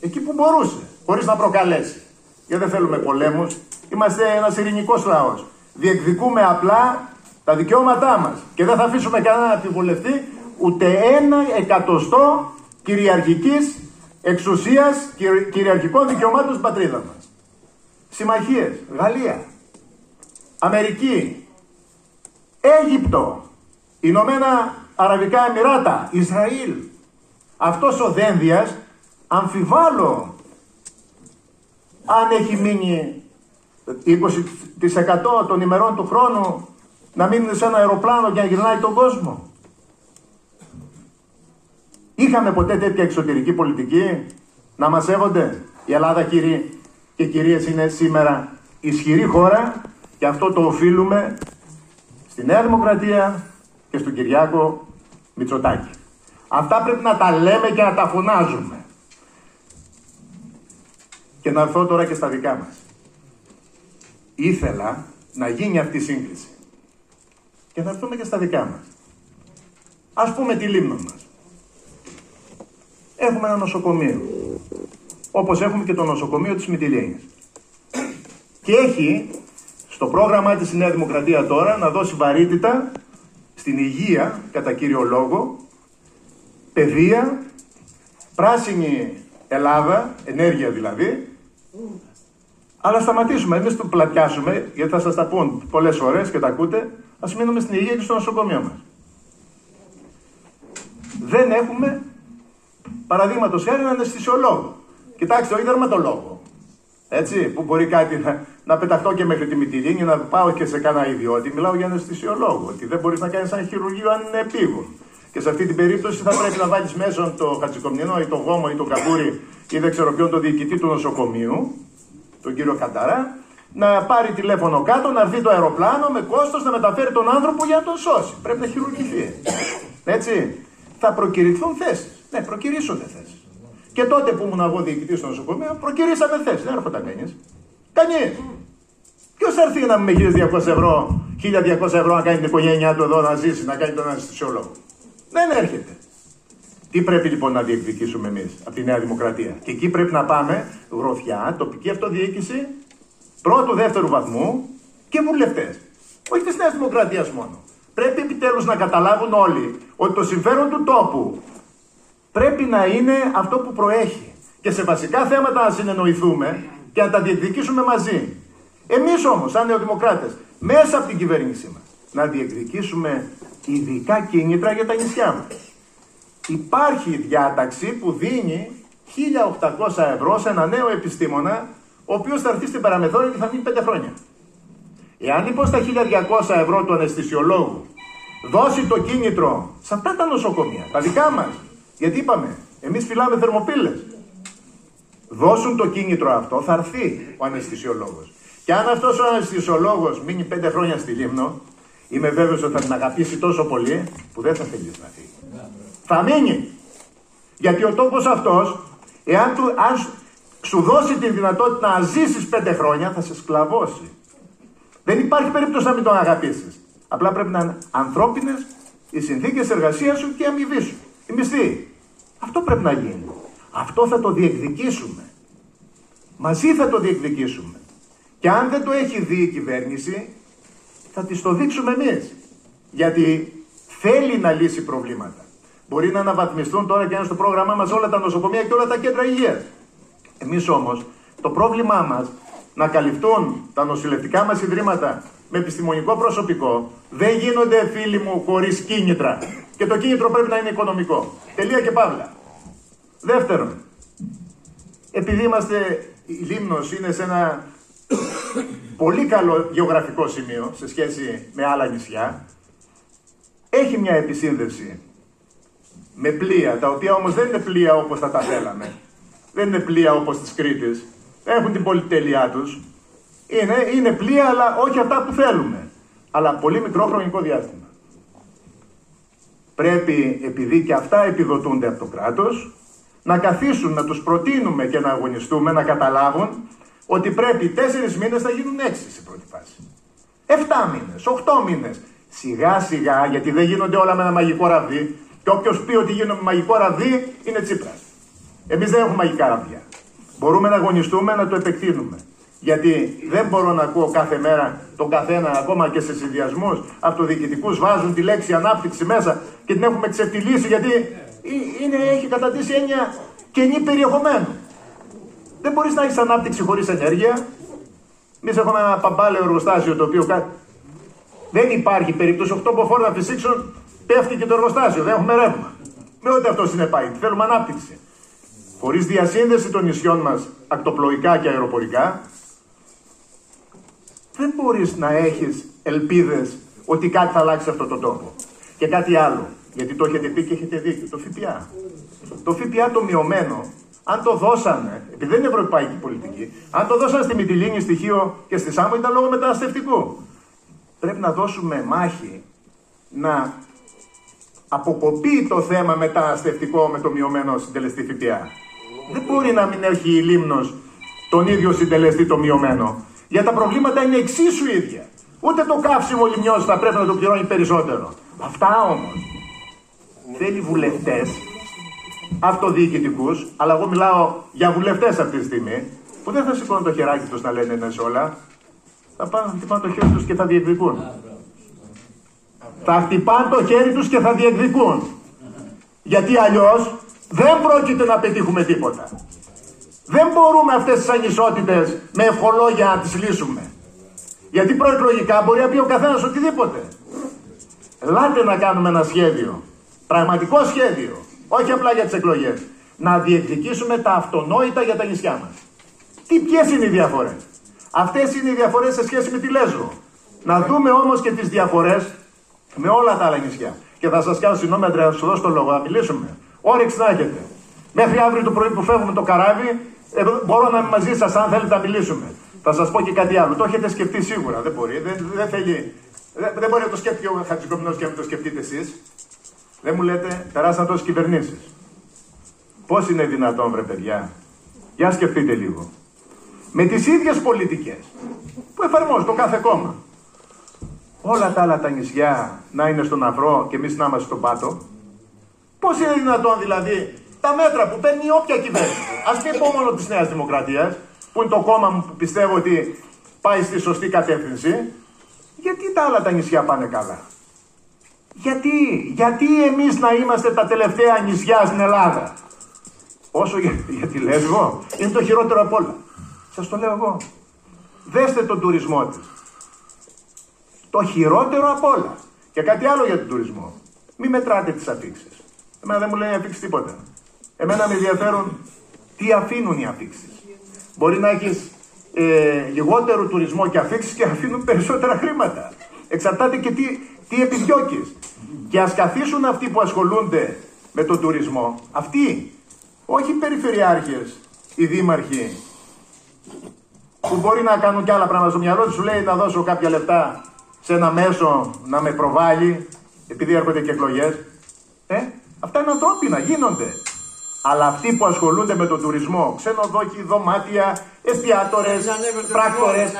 εκεί που μπορούσε, χωρίς να προκαλέσει. Γιατί δεν θέλουμε πολέμους, είμαστε ένας ειρηνικός λαός. Διεκδικούμε απλά τα δικαιώματά μας και δεν θα αφήσουμε κανένα να επιβολευτεί ούτε ένα εκατοστό κυριαρχικής εξουσίας, κυριαρχικών δικαιωμάτων στην πατρίδα μας. Συμμαχίες, Γαλλία, Αμερική, Αίγυπτο, Ηνωμένα Αραβικά Εμμυράτα, Ισραήλ. Αυτός ο Δένδιας αμφιβάλλω αν έχει μείνει 20% των ημερών του χρόνου να μείνει σε ένα αεροπλάνο και να γυρνάει τον κόσμο. Είχαμε ποτέ τέτοια εξωτερική πολιτική; Να μας σέβονται; Η Ελλάδα κύριοι και κυρίες είναι σήμερα ισχυρή χώρα και αυτό το οφείλουμε στη Νέα Δημοκρατία, και στον Κυριάκο Μητσοτάκη. Αυτά πρέπει να τα λέμε και να τα φωνάζουμε. Και να έρθω τώρα και στα δικά μας. Ήθελα να γίνει αυτή η σύγκριση. Και να έρθουμε και στα δικά μας. Ας πούμε τη λίμνο μας. Έχουμε ένα νοσοκομείο. Όπως έχουμε και το νοσοκομείο της Μητυλίνης. Και έχει στο πρόγραμμά της η Νέα Δημοκρατία τώρα να δώσει βαρύτητα στην υγεία, κατά κύριο λόγο, παιδεία, πράσινη Ελλάδα, ενέργεια δηλαδή, αλλά σταματήσουμε, εμείς το πλατιάσουμε, γιατί θα σας τα πούν πολλές φορές και τα ακούτε, ας μείνουμε στην υγεία και στο νοσοκομείο μας. Δεν έχουμε, παραδείγματος χάρη, έναν αισθησιολόγο. Κοιτάξτε, όχι δερματολόγο. Έτσι, που μπορεί κάτι να, να πεταχτώ και μέχρι τη Μυτιλίνη, να πάω και σε κανένα ιδιώτη. Μιλάω για αναισθησιολόγο. Ότι δεν μπορεί να κάνει ένα χειρουργείο αν είναι επίγον. Και σε αυτή την περίπτωση θα πρέπει να βάλεις μέσα το Χατζικομνηνό ή το Γόμο ή το Καμπούρι ή δεν ξέρω ποιον, τον διοικητή του νοσοκομείου, τον κύριο Κανταρά, να πάρει τηλέφωνο κάτω, να έρθει το αεροπλάνο με κόστος να μεταφέρει τον άνθρωπο για να τον σώσει. Πρέπει να χειρουργηθεί. Έτσι. Θα προκηρυχθούν θέσεις. Ναι, προκηρύσσονται θέσεις. Και τότε που ήμουν εγώ διοικητής στο νοσοκομείο, προκηρύσσαμε θέσεις. Δεν έρχονταν κανείς. Κανείς. Ποιος θα έρθει να με 1200 ευρώ, 1200 ευρώ να κάνει την οικογένειά του εδώ να ζήσει, να κάνει τον αναισθησιολόγο. Δεν έρχεται. Τι πρέπει λοιπόν να διεκδικήσουμε εμείς από τη Νέα Δημοκρατία; Και εκεί πρέπει να πάμε γροθιά, τοπική αυτοδιοίκηση, πρώτου, δεύτερου βαθμού και βουλευτές. Όχι της Νέας Δημοκρατίας μόνο. Πρέπει επιτέλους να καταλάβουν όλοι ότι το συμφέρον του τόπου πρέπει να είναι αυτό που προέχει. Και σε βασικά θέματα να συνεννοηθούμε και να τα διεκδικήσουμε μαζί. Εμείς όμως, σαν νεοδημοκράτες, μέσα από την κυβέρνησή μας, να διεκδικήσουμε ειδικά κίνητρα για τα νησιά μας. Υπάρχει διάταξη που δίνει 1.800 ευρώ σε ένα νέο επιστήμονα, ο οποίος θα έρθει στην παραμεθόρια και θα μείνει 5 χρόνια. Εάν λοιπόν στα 1.200 ευρώ του αναισθησιολόγου δώσει το κίνητρο σε αυτά τα νοσοκομεία, τα δικά μας, γιατί είπαμε, εμείς φυλάμε θερμοπύλες. Δώσουν το κίνητρο αυτό, θα έρθει ο αναισθησιολόγος. Και αν αυτός ο αναισθησιολόγος μείνει 5 χρόνια στη Λίμνο, είμαι βέβαιος ότι θα την αγαπήσει τόσο πολύ που δεν θα θέλει να φύγει. Θα μείνει. Γιατί ο τόπος αυτός, εάν του, αν σου δώσει τη δυνατότητα να ζήσεις 5 χρόνια, θα σε σκλαβώσει. Δεν υπάρχει περίπτωση να μην τον αγαπήσεις. Απλά πρέπει να είναι ανθρώπινες οι συνθήκες εργασίας σου και η αμοιβή σου. Η μισθή. Αυτό πρέπει να γίνει. Αυτό θα το διεκδικήσουμε. Μαζί θα το διεκδικήσουμε. Και αν δεν το έχει δει η κυβέρνηση, θα της το δείξουμε εμείς. Γιατί θέλει να λύσει προβλήματα. Μπορεί να αναβαθμιστούν τώρα και είναι στο πρόγραμμά μας όλα τα νοσοκομεία και όλα τα κέντρα υγείας. Εμείς όμως το πρόβλημά μας να καλυφθούν τα νοσηλευτικά μας ιδρύματα με επιστημονικό προσωπικό δεν γίνονται φίλοι μου χωρίς κίνητρα. Και το κίνητρο πρέπει να είναι οικονομικό. Τελεία και παύλα. Δεύτερον, επειδή είμαστε, η Λίμνος είναι σε ένα πολύ καλό γεωγραφικό σημείο σε σχέση με άλλα νησιά, έχει μια επισύνδεση με πλοία, τα οποία όμως δεν είναι πλοία όπως θα τα θέλαμε. Δεν είναι πλοία όπως της Κρήτης. Έχουν την πολυτέλειά τους. Είναι, είναι πλοία, αλλά όχι αυτά που θέλουμε. Αλλά πολύ μικρό χρονικό διάστημα. Πρέπει, επειδή και αυτά επιδοτούνται από το κράτος, να καθίσουν, να τους προτείνουμε και να αγωνιστούμε, να καταλάβουν ότι πρέπει τέσσερις μήνες να γίνουν έξι σε πρώτη φάση. Εφτά μήνες, οχτώ μήνες. Σιγά σιγά, γιατί δεν γίνονται όλα με ένα μαγικό ραβδί. Και όποιος πει ότι γίνονται με μαγικό ραβδί είναι τσίπρας. Εμείς δεν έχουμε μαγικά ραβδιά. Μπορούμε να αγωνιστούμε, να το επεκτείνουμε. Γιατί δεν μπορώ να ακούω κάθε μέρα τον καθένα, ακόμα και σε συνδυασμούς αυτοδιοικητικούς, βάζουν τη λέξη ανάπτυξη μέσα και την έχουμε ξεφτυλίσει γιατί είναι, έχει καταντήσει έννοια κενή περιεχομένου. Δεν μπορείς να έχεις ανάπτυξη χωρίς ενέργεια. Εμείς έχουμε ένα παμπάλαιο εργοστάσιο το οποίο δεν υπάρχει περίπτωση 8 μποφόρ να φυσήξουν, πέφτει και το εργοστάσιο. Δεν έχουμε ρεύμα. Με ό,τι αυτό συνεπάγει. Θέλουμε ανάπτυξη. Χωρίς διασύνδεση των νησιών μας ακτοπλοϊκά και αεροπορικά, δεν μπορείς να έχεις ελπίδες ότι κάτι θα αλλάξει αυτό τον τόπο. Και κάτι άλλο, γιατί το έχετε πει και έχετε δίκιο, το ΦΠΑ. Το ΦΠΑ το μειωμένο, αν το δώσανε, επειδή δεν είναι ευρωπαϊκή πολιτική, αν το δώσανε στη Μυτιλίνη, στοιχείο και στη Σάμο ήταν λόγω μεταναστευτικού. Πρέπει να δώσουμε μάχη να αποκοπεί το θέμα μεταναστευτικό με το μειωμένο συντελεστή ΦΠΑ. Δεν μπορεί να μην έχει η Λίμνος τον ίδιο συντελεστή το μειωμένο. Για τα προβλήματα είναι εξίσου ίδια. Ούτε το καύσιμο λιμιός θα πρέπει να το πληρώνει περισσότερο. Αυτά όμως. θέλει βουλευτές, αυτοδιοικητικούς, αλλά εγώ μιλάω για βουλευτές αυτή τη στιγμή, που δεν θα σηκώνουν το χεράκι τους να λένε ναι σε όλα. Θα πάνε να χτυπάνε το χέρι τους και θα διεκδικούν. Θα χτυπάνε το χέρι τους και θα διεκδικούν. Γιατί αλλιώς δεν πρόκειται να πετύχουμε τίποτα. Δεν μπορούμε αυτές τις ανισότητες με ευχολόγια να τις λύσουμε. Γιατί προεκλογικά μπορεί να πει ο καθένας οτιδήποτε. Ελάτε να κάνουμε ένα σχέδιο. Πραγματικό σχέδιο. Όχι απλά για τις εκλογές. να διεκδικήσουμε τα αυτονόητα για τα νησιά μας. Τι ποιες είναι οι διαφορές; Αυτές είναι οι διαφορές σε σχέση με τη Λέσβο. Να δούμε όμως και τις διαφορές με όλα τα άλλα νησιά. Και θα σας κάνω συγγνώμη, Αντρέα, θα σου δώσω το λόγο, να μιλήσουμε. Όρεξη να έχετε. Μέχρι αύριο το πρωί που φεύγουμε το καράβι, ε, μπορώ να είμαι μαζί σας αν θέλετε να μιλήσουμε. Θα σας πω και κάτι άλλο. Το έχετε σκεφτεί σίγουρα. Δεν μπορεί. Δεν, δεν θέλει. Δεν, δεν μπορεί να το σκέφτει ο Χατζικομινό και να μην το σκεφτείτε εσείς. Δεν μου λέτε, περάσαν τόσε κυβερνήσεις. Πώς είναι δυνατόν, βρε παιδιά; Για σκεφτείτε λίγο. Με τις ίδιες πολιτικές που εφαρμόζει το κάθε κόμμα. Όλα τα άλλα τα νησιά να είναι στον αφρό και εμείς να είμαστε στον πάτο. Πώς είναι δυνατόν δηλαδή τα μέτρα που παίρνει όποια κυβέρνηση. Α μην πω μόνο της Νέας Δημοκρατίας, που είναι το κόμμα μου που πιστεύω ότι πάει στη σωστή κατεύθυνση. Γιατί τα άλλα τα νησιά πάνε καλά; Γιατί, γιατί εμείς να είμαστε τα τελευταία νησιά στην Ελλάδα; Όσο για, για τη Λέσβο, είναι το χειρότερο απ' όλα. Σας το λέω εγώ. Δέστε τον τουρισμό της. Το χειρότερο απ' όλα. Και κάτι άλλο για τον τουρισμό. Μην μετράτε τις αφήξεις. Εμένα δεν μου λέει αφήξεις τίποτα. Εμένα με ενδιαφέρουν τι αφήνουν οι αφήξεις. Μπορεί να έχεις ε, λιγότερο τουρισμό και αφήξεις και αφήνουν περισσότερα χρήματα. Εξαρτάται και τι, τι επιδιώκεις. Και ας καθίσουν αυτοί που ασχολούνται με τον τουρισμό, αυτοί, όχι οι περιφερειάρχες, οι δήμαρχοι, που μπορεί να κάνουν και άλλα πράγματα στο μυαλό τους, σου λέει να δώσω κάποια λεπτά σε ένα μέσο να με προβάλλει, επειδή έρχονται και εκλογές. Ε, αυτά είναι ανθρώπινα, γίνονται. Αλλά αυτοί που ασχολούνται με τον τουρισμό, ξενοδόχοι, δωμάτια, εστιατόρες, πράκτορες,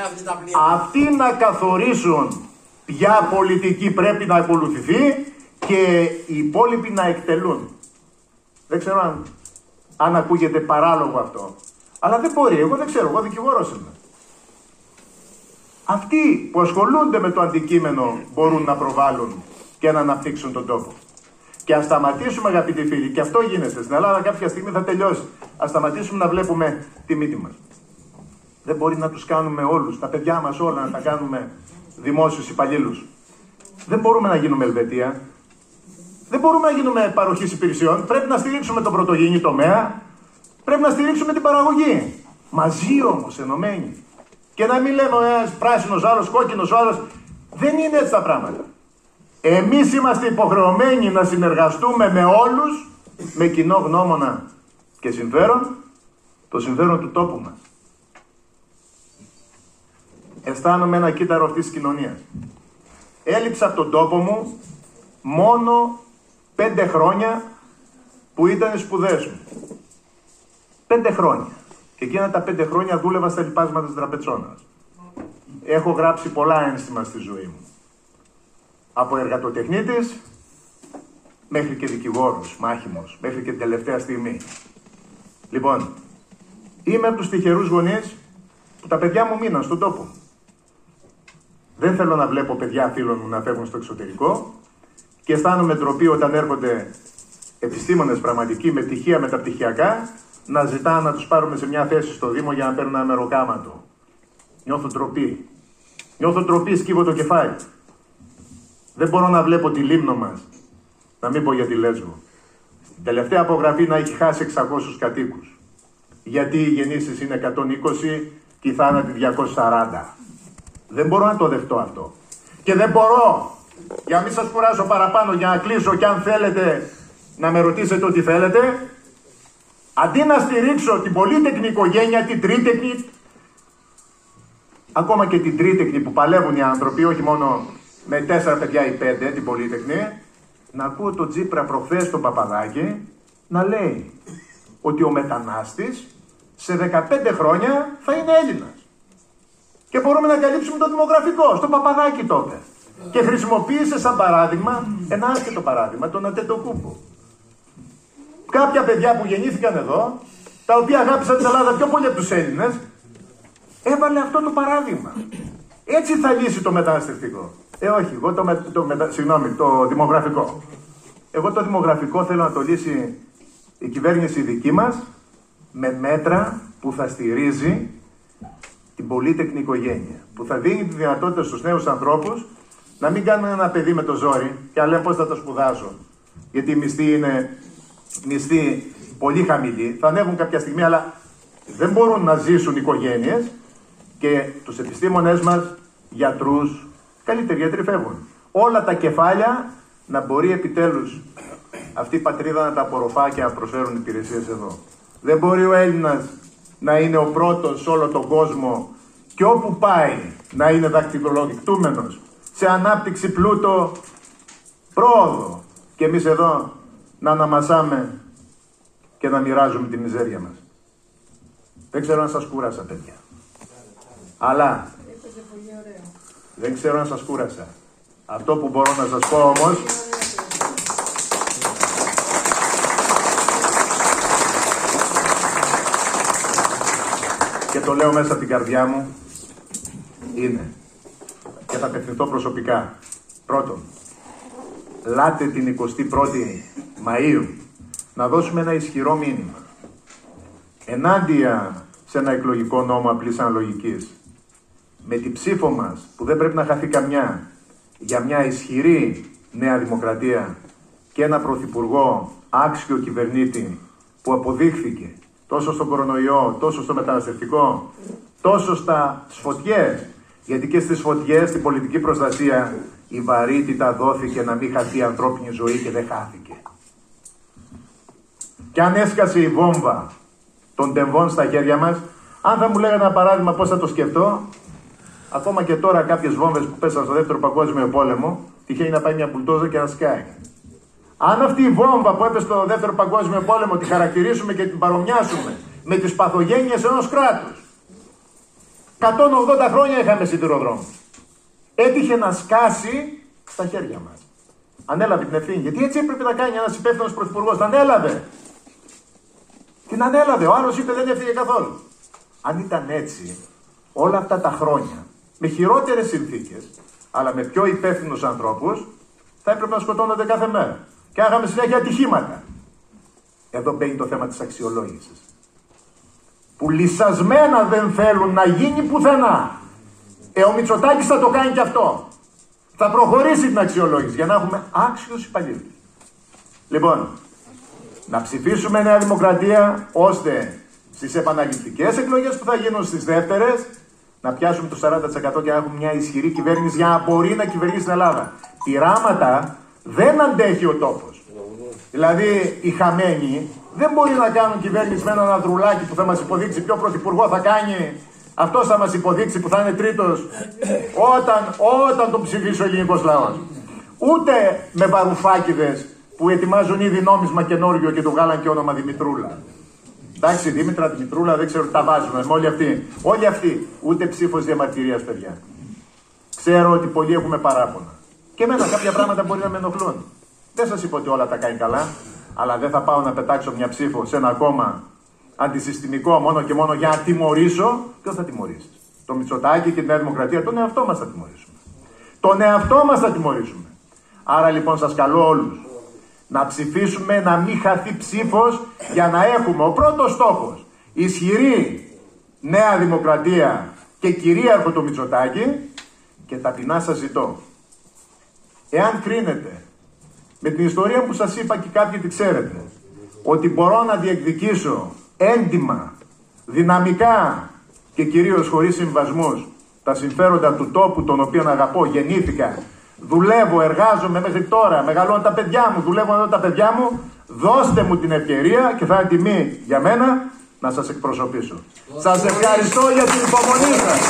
αυτοί να καθορίσουν ποια πολιτική πρέπει να ακολουθηθεί και οι υπόλοιποι να εκτελούν. Δεν ξέρω αν, αν ακούγεται παράλογο αυτό. Αλλά δεν μπορεί, εγώ δεν ξέρω, εγώ δικηγόρος είμαι. Αυτοί που ασχολούνται με το αντικείμενο μπορούν να προβάλλουν και να αναπτύξουν τον τόπο. Και ας σταματήσουμε, αγαπητοί φίλοι, και αυτό γίνεται. Στην Ελλάδα κάποια στιγμή θα τελειώσει. Α σταματήσουμε να βλέπουμε τη μύτη μας. Δεν μπορεί να τους κάνουμε όλους, τα παιδιά μας όλα, να τα κάνουμε δημόσιους υπαλλήλους. Δεν μπορούμε να γίνουμε Ελβετία. Δεν μπορούμε να γίνουμε παροχής υπηρεσιών. Πρέπει να στηρίξουμε τον πρωτογενή τομέα. Πρέπει να στηρίξουμε την παραγωγή. Μαζί όμως, ενωμένοι. Και να μην λέμε ένας πράσινος, άλλος κόκκινος, άλλος. Δεν είναι έτσι τα πράγματα. Εμείς είμαστε υποχρεωμένοι να συνεργαστούμε με όλους με κοινό γνώμονα και συμφέρον το συμφέρον του τόπου μας. Αισθάνομαι ένα κύτταρο αυτής της κοινωνίας. Έλειψα από τον τόπο μου μόνο πέντε χρόνια που ήταν οι σπουδές μου. Πέντε χρόνια. Και εκείνα τα πέντε χρόνια δούλευα στα λοιπάσματα της Δραπετσόνας. Έχω γράψει πολλά ένστιμα στη ζωή μου από εργατοτεχνίτης μέχρι και δικηγόρος, μάχημος, μέχρι και την τελευταία στιγμή. Λοιπόν, είμαι από τους τυχερούς γονείς που τα παιδιά μου μείναν στον τόπο. Δεν θέλω να βλέπω παιδιά φίλων μου να φεύγουν στο εξωτερικό και αισθάνομαι ντροπή όταν έρχονται επιστήμονες πραγματικοί με τυχεία μεταπτυχιακά να ζητάνε να τους πάρουμε σε μια θέση στο Δήμο για να παίρνουν ένα μεροκάματο. Νιώθω ντροπή. Νιώθω ντροπή, σκύβω το κεφάλι. Δεν μπορώ να βλέπω τη λίμνο μας. Να μην πω για τη Λέσβο. Την τελευταία απογραφή να έχει χάσει 600 κατοίκους. Γιατί οι γεννήσεις είναι 120 και οι θάνατοι 240. Δεν μπορώ να το δεχτώ αυτό. Και δεν μπορώ, για να μην σας κουράσω παραπάνω, για να κλείσω και αν θέλετε να με ρωτήσετε ό,τι θέλετε, αντί να στηρίξω την πολύτεκνη οικογένεια, την τρίτεκνη, ακόμα και την τρίτεκνη που παλεύουν οι άνθρωποι, όχι μόνο με τέσσερα παιδιά ή πέντε, την Πολύτεχνη, να ακούω τον Τζίπρα προχθές τον Παπαδάκη να λέει ότι ο μετανάστης σε 15 χρόνια θα είναι Έλληνας. Και μπορούμε να καλύψουμε το δημογραφικό, στον Παπαδάκη τότε. Και χρησιμοποίησε σαν παράδειγμα, ένα άσχετο παράδειγμα, τον Ατετοκούμπο. Κάποια παιδιά που γεννήθηκαν εδώ, τα οποία αγάπησαν την Ελλάδα πιο πολύ από τους Έλληνες, έβαλε αυτό το παράδειγμα. Έτσι θα λύσει το μεταναστευτικό. Ε, όχι, εγώ το, με, το, με, συγγνώμη, το δημογραφικό. Εγώ το δημογραφικό θέλω να το λύσει η κυβέρνηση δική μας με μέτρα που θα στηρίζει την πολύτεκνη οικογένεια. Που θα δίνει τη δυνατότητα στους νέους ανθρώπους να μην κάνουν ένα παιδί με το ζόρι και αλλά πώς θα το σπουδάσω. Γιατί η μισθή είναι μισθή πολύ χαμηλή, θα ανέβουν κάποια στιγμή, αλλά δεν μπορούν να ζήσουν οικογένειες και τους επιστήμονες μας, γιατρούς, καλύτεροι γιατροί φεύγουν. Όλα τα κεφάλια να μπορεί επιτέλους αυτή η πατρίδα να τα απορροφά και να προσφέρουν υπηρεσίες εδώ. Δεν μπορεί ο Έλληνας να είναι ο πρώτος σε όλο τον κόσμο και όπου πάει να είναι δακτυλοδεικτούμενος σε ανάπτυξη πλούτο πρόοδο και εμείς εδώ να αναμασάμε και να μοιράζουμε τη μιζέρια μας. Δεν ξέρω αν σας κούρασα παιδιά. Αλλά δεν ξέρω αν σας κούρασα. Αυτό που μπορώ να σας πω όμως και το λέω μέσα από την καρδιά μου είναι και θα απευθυνθώ προσωπικά. Πρώτον, λάτε την 21η Μαΐου να δώσουμε ένα ισχυρό μήνυμα. Ενάντια σε ένα εκλογικό νόμο απλής αναλογικής, με την ψήφο μας που δεν πρέπει να χαθεί καμιά για μια ισχυρή νέα δημοκρατία και ένα πρωθυπουργό άξιο κυβερνήτη που αποδείχθηκε τόσο στον κορονοϊό, τόσο στο μεταναστευτικό, τόσο στα σφωτιές, γιατί και στις φωτιές, στην πολιτική προστασία, η βαρύτητα δόθηκε να μην χαθεί η ανθρώπινη ζωή και δεν χάθηκε. Και αν έσκασε η βόμβα των τεμβών στα χέρια μας, αν θα μου λέγανε ένα παράδειγμα πώς θα το σκεφτώ, ακόμα και τώρα κάποιες βόμβες που πέσαν στο δεύτερο παγκόσμιο πόλεμο, τυχαίνει να πάει μια μπουλτόζα και να σκάει. Αν αυτή η βόμβα που έπεσε στο δεύτερο παγκόσμιο πόλεμο τη χαρακτηρίσουμε και την παρομοιάσουμε με τις παθογένειες ενός κράτους, 180 χρόνια είχαμε σιδηροδρόμους. Έτυχε να σκάσει στα χέρια μας. Ανέλαβε την ευθύνη. Γιατί έτσι έπρεπε να κάνει ένας υπεύθυνος πρωθυπουργός. Την ανέλαβε. Την ανέλαβε. Ο άλλος είπε δεν έφυγε καθόλου. Αν ήταν έτσι όλα αυτά τα χρόνια, με χειρότερες συνθήκες, αλλά με πιο υπεύθυνους ανθρώπους, θα έπρεπε να σκοτώνονται κάθε μέρα. Και άγαμε συνέχεια ατυχήματα. Εδώ μπαίνει το θέμα της αξιολόγησης που λυσασμένα δεν θέλουν να γίνει πουθενά. Ε, ο Μητσοτάκης θα το κάνει και αυτό. Θα προχωρήσει την αξιολόγηση για να έχουμε άξιους υπαλλήλους. Λοιπόν, να ψηφίσουμε Νέα Δημοκρατία ώστε στις επαναληπτικές εκλογές που θα γίνουν στις δεύτερες να πιάσουμε το 40% και να έχουμε μια ισχυρή κυβέρνηση για να μπορεί να κυβερνήσει την Ελλάδα. Πειράματα δεν αντέχει ο τόπος. Δηλαδή οι χαμένοι δεν μπορεί να κάνουν κυβέρνηση με έναν ανδρουλάκι που θα μας υποδείξει ποιο πρωθυπουργό θα κάνει. Αυτός θα μας υποδείξει που θα είναι τρίτος όταν, όταν τον ψηφίσει ο ελληνικός λαός. Ούτε με βαρουφάκιδες που ετοιμάζουν ήδη νόμισμα καινούριο και του βγάλαν και όνομα Δημητρούλα. Εντάξει, Δήμητρα Δημητρούλα, δεν ξέρω τι τα βάζουμε. Με όλοι αυτοί. Όλοι αυτοί. Ούτε ψήφος διαμαρτυρίας, παιδιά. Ξέρω ότι πολλοί έχουμε παράπονα. Και εμένα κάποια πράγματα μπορεί να με ενοχλούν. Δεν σας είπα ότι όλα τα κάνει καλά αλλά δεν θα πάω να πετάξω μια ψήφο σε ένα κόμμα αντισυστημικό μόνο και μόνο για να τιμωρήσω. Ποιος θα τιμωρήσει; Το Μητσοτάκι και τη Νέα Δημοκρατία, τον εαυτό μας θα τιμωρήσουμε. Τον εαυτό μας θα τιμωρήσουμε. Άρα λοιπόν σας καλώ όλους να ψηφίσουμε να μην χαθεί ψήφος για να έχουμε ο πρώτος στόχος ισχυρή Νέα Δημοκρατία και κυρίαρχο το Μητσοτάκι και ταπεινά σας ζητώ. Εάν κρίνετε με την ιστορία που σας είπα και κάποιοι τη ξέρετε, ότι μπορώ να διεκδικήσω έντιμα, δυναμικά και κυρίως χωρίς συμβασμούς τα συμφέροντα του τόπου τον οποίο αγαπώ, γεννήθηκα, δουλεύω, εργάζομαι μέχρι τώρα, μεγαλώνω τα παιδιά μου, δουλεύω εδώ τα παιδιά μου, δώστε μου την ευκαιρία και θα είναι τιμή για μένα να σας εκπροσωπήσω. Σας ευχαριστώ για την υπομονή σας.